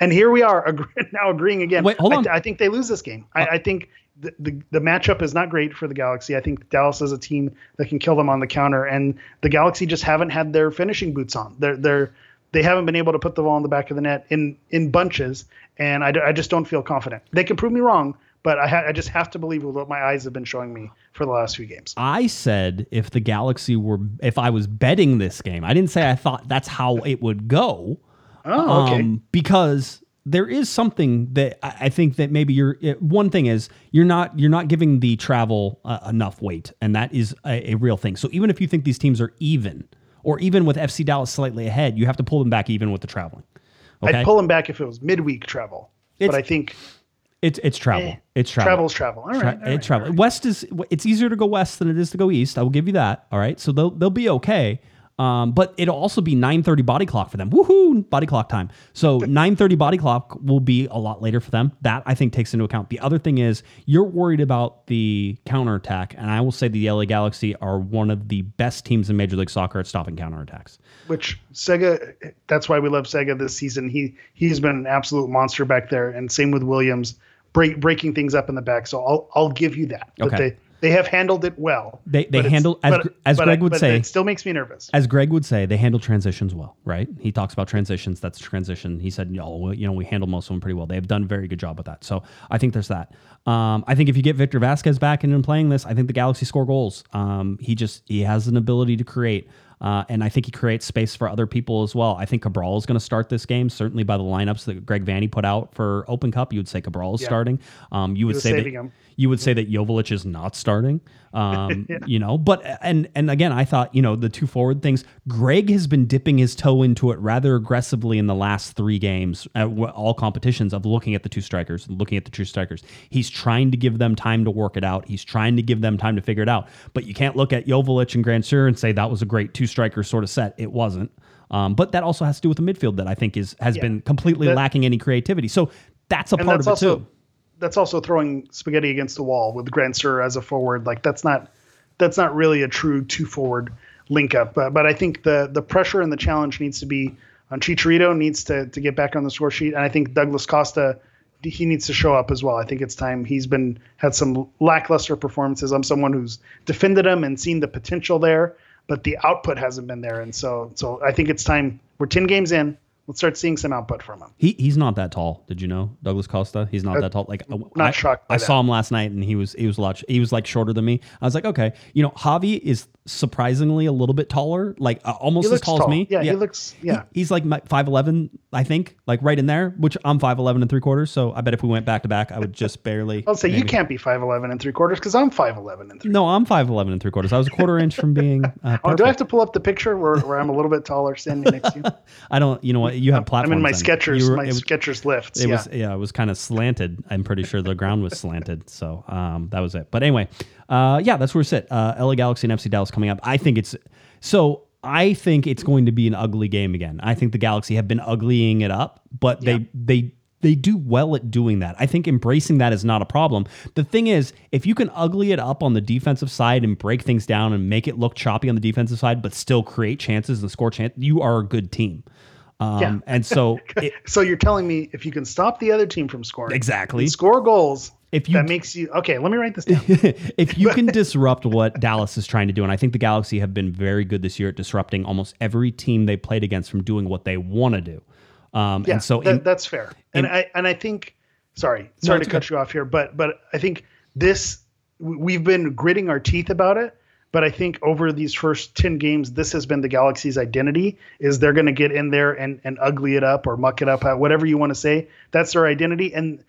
And here we are agree- now agreeing again. Wait, hold I, on. I think they lose this game. I, uh, I think. The, the, the matchup is not great for the Galaxy. I think Dallas is a team that can kill them on the counter, and the Galaxy just haven't had their finishing boots on. They're they're they haven't been able to put the ball in the back of the net in in bunches, and I, I just don't feel confident. They can prove me wrong, but I, ha- I just have to believe with what my eyes have been showing me for the last few games. I said if the Galaxy were, if I was betting this game, I didn't say I thought that's how it would go. Oh, okay. Um, because there is something that I think that maybe you're. One thing is you're not you're not giving the travel uh, enough weight, and that is a, a real thing. So even if you think these teams are even, or even with FC Dallas slightly ahead, you have to pull them back even with the traveling. Okay, I'd pull them back if it was midweek travel, It's- but I think it's it's travel. eh, it's travel. travel's travel. All right, Tra- all right, it's travel. right. West is it's easier to go west than it is to go east. I will give you that. All right, so they'll they'll be okay. Um, but it'll also be 9:30 body clock for them. Woohoo! Body clock time. So 9:30 body clock will be a lot later for them. That I think takes into account. The other thing is you're worried about the counterattack, and I will say the LA Galaxy are one of the best teams in Major League Soccer at stopping counterattacks. Which Sega, that's why we love Sega this season. He he's been an absolute monster back there, and same with Williams, break, breaking things up in the back. So I'll I'll give you that. that Okay. they they have handled it well. They- they handle- as but- as Greg would but say- it still makes me nervous. as Greg would say, they handle transitions well, right? He talks about transitions. That's transition. He said, "No, well, you know, we handle most of them pretty well. They have done a very good job with that." So I think there's that. Um, I think if you get Victor Vázquez back in and playing this, I think the Galaxy score goals. Um, he just he has an ability to create. Uh, and I think he creates space for other people as well. I think Cabral is going to start this game. Certainly by the lineups that Greg Vanney put out for Open Cup, you would say Cabral is Yeah. starting. Um, you would say that him. You would say that Joveljic is not starting. Um, You know, but and and again, I thought you know the two forward things. Greg has been dipping his toe into it rather aggressively in the last three games, at w- all competitions of looking at the two strikers, looking at the two strikers. He's trying to give them time to work it out. He's trying to give them time to figure it out. But you can't look at Joveljic and Grandsir and say that was a great two striker sort of set. It wasn't. Um, but that also has to do with the midfield that I think is has been completely That- lacking any creativity. So that's a part that's of it also too. That's also throwing spaghetti against the wall with Grand as a forward. Like that's not that's not really a true two forward link up. But but I think the the pressure and the challenge needs to be on Chicharito needs to to get back on the score sheet, and I think Douglas Costa he needs to show up as well. I think it's time. He's been had some lackluster performances. I'm someone who's defended him and seen the potential there, but the output hasn't been there. And so so I think it's time. We're ten games in. Let's start seeing some output from him. He he's not that tall. Did you know Douglas Costa? He's not that tall. Like Uh, not I, shocked I that. saw him last night, and he was he was a lot. He was like shorter than me. I was like, okay, you know, Javi is surprisingly a little bit taller, like uh, almost as tall, tall. as me. Yeah, he looks- yeah. He- he's like five eleven, I think, like right in there. Which I'm five eleven and three quarters. So I bet if we went back to back, I would just barely. I'll say you can't be five eleven and three quarters because I'm five eleven and three. No, I'm five eleven and three quarters. I was a quarter inch from being. Uh, Oh, do I have to pull up the picture where, where I'm a little bit taller standing next to you? I don't. You know what? You have platforms. I'm in my. Skechers, were- my was- Skechers lifts. It yeah. was yeah, it was kind of slanted. I'm pretty sure the ground was slanted. So um, that was it. But anyway, uh, yeah, that's where it's at. Uh, LA Galaxy and FC Dallas coming up. I think it's so. I think it's going to be an ugly game again. I think the Galaxy have been uglying it up, but they they they do well at doing that. I think embracing that is not a problem. The thing is, if you can ugly it up on the defensive side and break things down and make it look choppy on the defensive side, but still create chances and score chance, you are a good team. Um, Yeah. And so it, So you're telling me if you can stop the other team from scoring, Exactly. score goals, If you- that makes you okay. Let me write this down. if you can disrupt what Dallas is trying to do, and I think the Galaxy have been very good this year at disrupting almost every team they played against from doing what they want to do. Um, Yeah, and so that, in- that's fair. And in- I and I think, sorry, sorry it's to cut you off here, but but I think this we- we've been gritting our teeth about it. But I think over these first ten games, this has been the Galaxy's identity: is they're going to get in there and and ugly it up or muck it up, whatever you want to say. That's their identity, and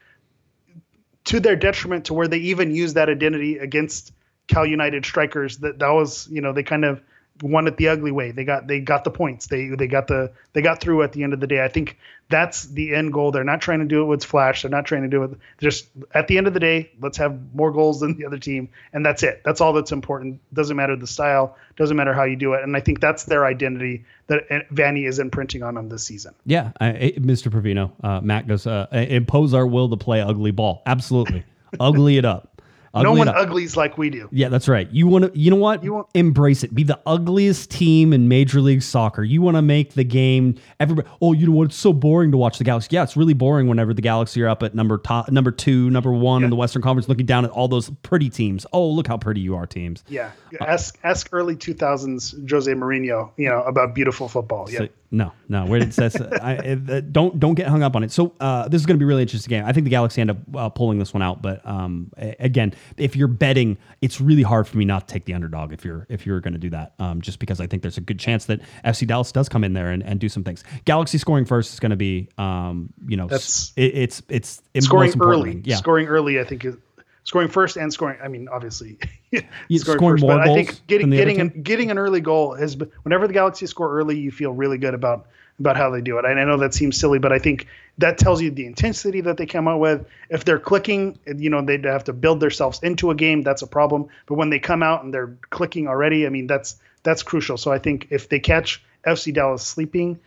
to their detriment, to where they even use that identity against Cal United strikers. That that was you know they kind of won it the ugly way. They got they got the points. They they got the they got through at the end of the day. I think that's the end goal. They're not trying to do it with flash. They're not trying to do it just at the end of the day. Let's have more goals than the other team, and that's it. That's all that's important. Doesn't matter the style. Doesn't matter how you do it. And I think that's their identity that uh, Vanney is imprinting on them this season. yeah, I, I- Mr. Provino, uh, Matt goes, uh, impose our will to play ugly ball. Absolutely, ugly it up. No Ugly one it uglies like we do. Yeah, that's right. You want to, you know what? You want- Embrace it. Be the ugliest team in Major League Soccer. You want to make the game. Everybody. Oh, you know what? It's so boring to watch the Galaxy. Yeah, it's really boring whenever the Galaxy are up at number top, number two, number one in the Western Conference, looking down at all those pretty teams. Oh, look how pretty you are, teams. Yeah, ask ask early two thousands Jose Mourinho, you know about beautiful football. Yeah, So- no, no. Where did it says? I, uh, don't don't get hung up on it. So uh, this is going to be a really interesting game. I think the Galaxy end up uh, pulling this one out, but um, again, if you're betting, it's really hard for me not to take the underdog if you're if you're going to do that. Um, just because I think there's a good chance that FC Dallas does come in there and, and do some things. Galaxy scoring first is going to be, um, you know, That's- it, it's it's it's scoring early. Yeah, Scoring early, I think is scoring first and scoring. I mean, obviously, Yeah, scoring more but I think getting than the other getting an, getting an early goal has been whenever the Galaxy score early, you feel really good about about how they do it. And I know that seems silly, but I think that tells you the intensity that they come out with. If they're clicking, you know, they'd have to build themselves into a game. That's a problem. But when they come out and they're clicking already, I mean, that's that's crucial. So I think if they catch FC Dallas sleeping,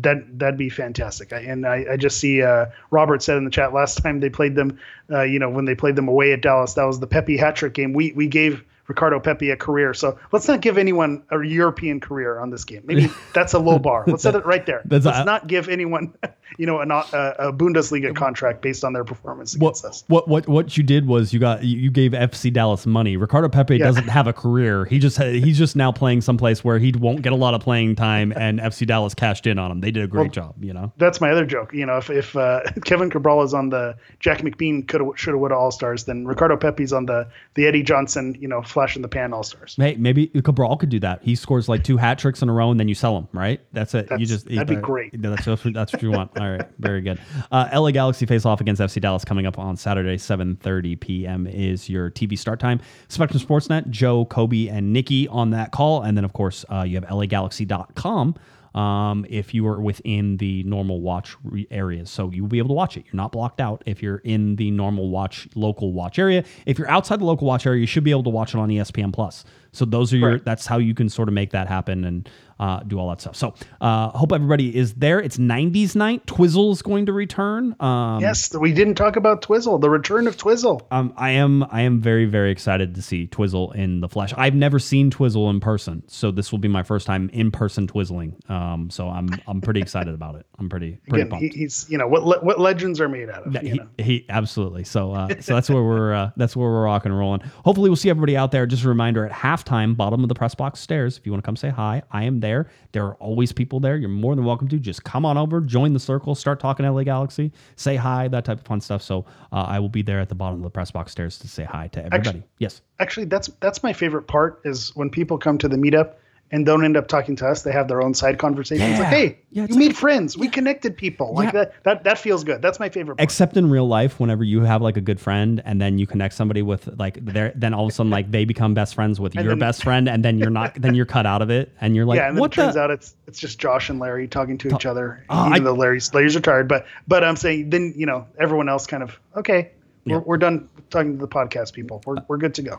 that that'd be fantastic. I, and I, I just see uh, Robert said in the chat last time they played them, uh, you know, when they played them away at Dallas, that was the Pepe hat trick game. We we gave Ricardo Pepe a career, so let's not give anyone a European career on this game. Maybe that's a low bar. Let's set it right there. That's let's a- not give anyone, you know, a, a, a Bundesliga contract based on their performance What, against us. what what what you did was you got you gave FC Dallas money. Ricardo Pepe Yeah. doesn't have a career. He just he's just now playing someplace where he won't get a lot of playing time, and FC Dallas cashed in on him. They did a great job, you know. That's my other joke. You know, if if uh, Kevin Cabral is on the Jack McBean could should have would All Stars, then Ricardo Pepe's on the the Eddie Johnson, you know, flash in the pan all stars. Hey, maybe Cabral could do that. He scores like two hat tricks in a row, and then you sell him, right? That's it. you just that'd be great. That's that's what, that's what you want. All right, very good. Uh, LA Galaxy face off against FC Dallas coming up on Saturday, 7:30 p.m. is your TV start time. Spectrum Sportsnet, Joe, Kobe, and Nikki on that call, and then of course uh, you have LAGalaxy.com. Um, if you are within the normal watch re- areas, so you'll be able to watch it. You're not blocked out if you're in the normal watch local watch area. If you're outside the local watch area, you should be able to watch it on ESPN Plus. So those are your. Right. That's how you can sort of make that happen and uh, do all that stuff. So uh, hope everybody is there. It's 90s night. Twizzle is going to return. Um, yes, we didn't talk about Twizzle, the return of Twizzle. um, I am I am very very excited to see Twizzle in the flesh. I've never seen Twizzle in person, so this will be my first time in person twizzling. Um, so I'm I'm pretty excited about it. I'm pretty pretty Again, pumped. he, he's you know what le- what legends are made out of. He, know. he absolutely. So uh, so that's where we're uh, that's where we're rocking and rolling. Hopefully we'll see everybody out there. Just a reminder at halftime, bottom of the press box stairs. If you want to come say hi, I am there. There are always people there. You're more than welcome to. Just come on over, join the circle, start talking LA Galaxy, say hi, that type of fun stuff. So uh, I will be there at the bottom of the press box stairs to say hi to everybody. yes. Actually, that's that's my favorite part is when people come to the meetup and don't end up talking to us. They have their own side conversations. Yeah. Like, hey, Yeah, you like- meet friends. We connected people. Like Yeah. that. That that feels good. That's my favorite. Part. Except in real life, whenever you have like a good friend and then you connect somebody with like their, then all of a sudden like they become best friends with your then- best friend, and then you're not, then you're cut out of it, and you're like, yeah, and then what it turns out it's it's just Josh and Larry talking to each other, Oh, even I- though Larry's Larry's retired. But but I'm saying then you know everyone else kind of okay. We're, we're done talking to the podcast people. We're, we're good to go.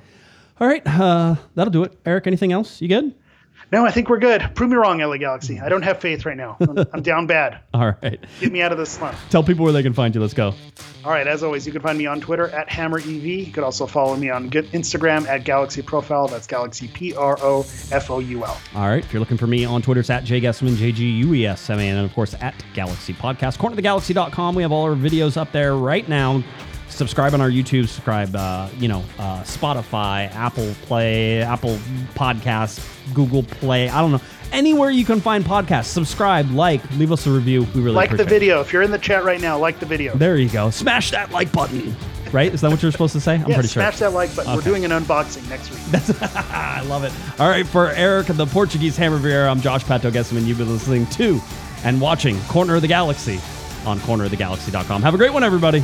All right, uh, that'll do it. Eric, anything else? You good? No, I think we're good. Prove me wrong, LA Galaxy. I don't have faith right now. I'm, I'm down bad. All right. Get me out of this slump. Tell people where they can find you. Let's go. All right, as always, you can find me on Twitter at HammerEV. You could also follow me on Instagram at Galaxy Profile. That's Galaxy P R O F O U L. All right. If you're looking for me on Twitter, it's at jguessman, J G U E S M A N, and of course at Galaxy Podcast. Cornerthegalaxy.com. We have all our videos up there right now. Subscribe on our YouTube. Subscribe, uh, you know, uh, Spotify, Apple Play, Apple Podcasts, Google Play. I don't know. Anywhere you can find podcasts, subscribe, like, leave us a review. We really Like the appreciate it. video. If you're in the chat right now, like the video. There you go. Smash that like button. Right? Is that what you're supposed to say? I'm yeah, pretty sure. smash that like button. We're doing an unboxing next week. That's, I love it. All right, for Eric the Portuguese Hammer Vieira, I'm Josh Pato Gessman. You've been listening to and watching Corner of the Galaxy on cornerofthegalaxy.com. Have a great one, everybody.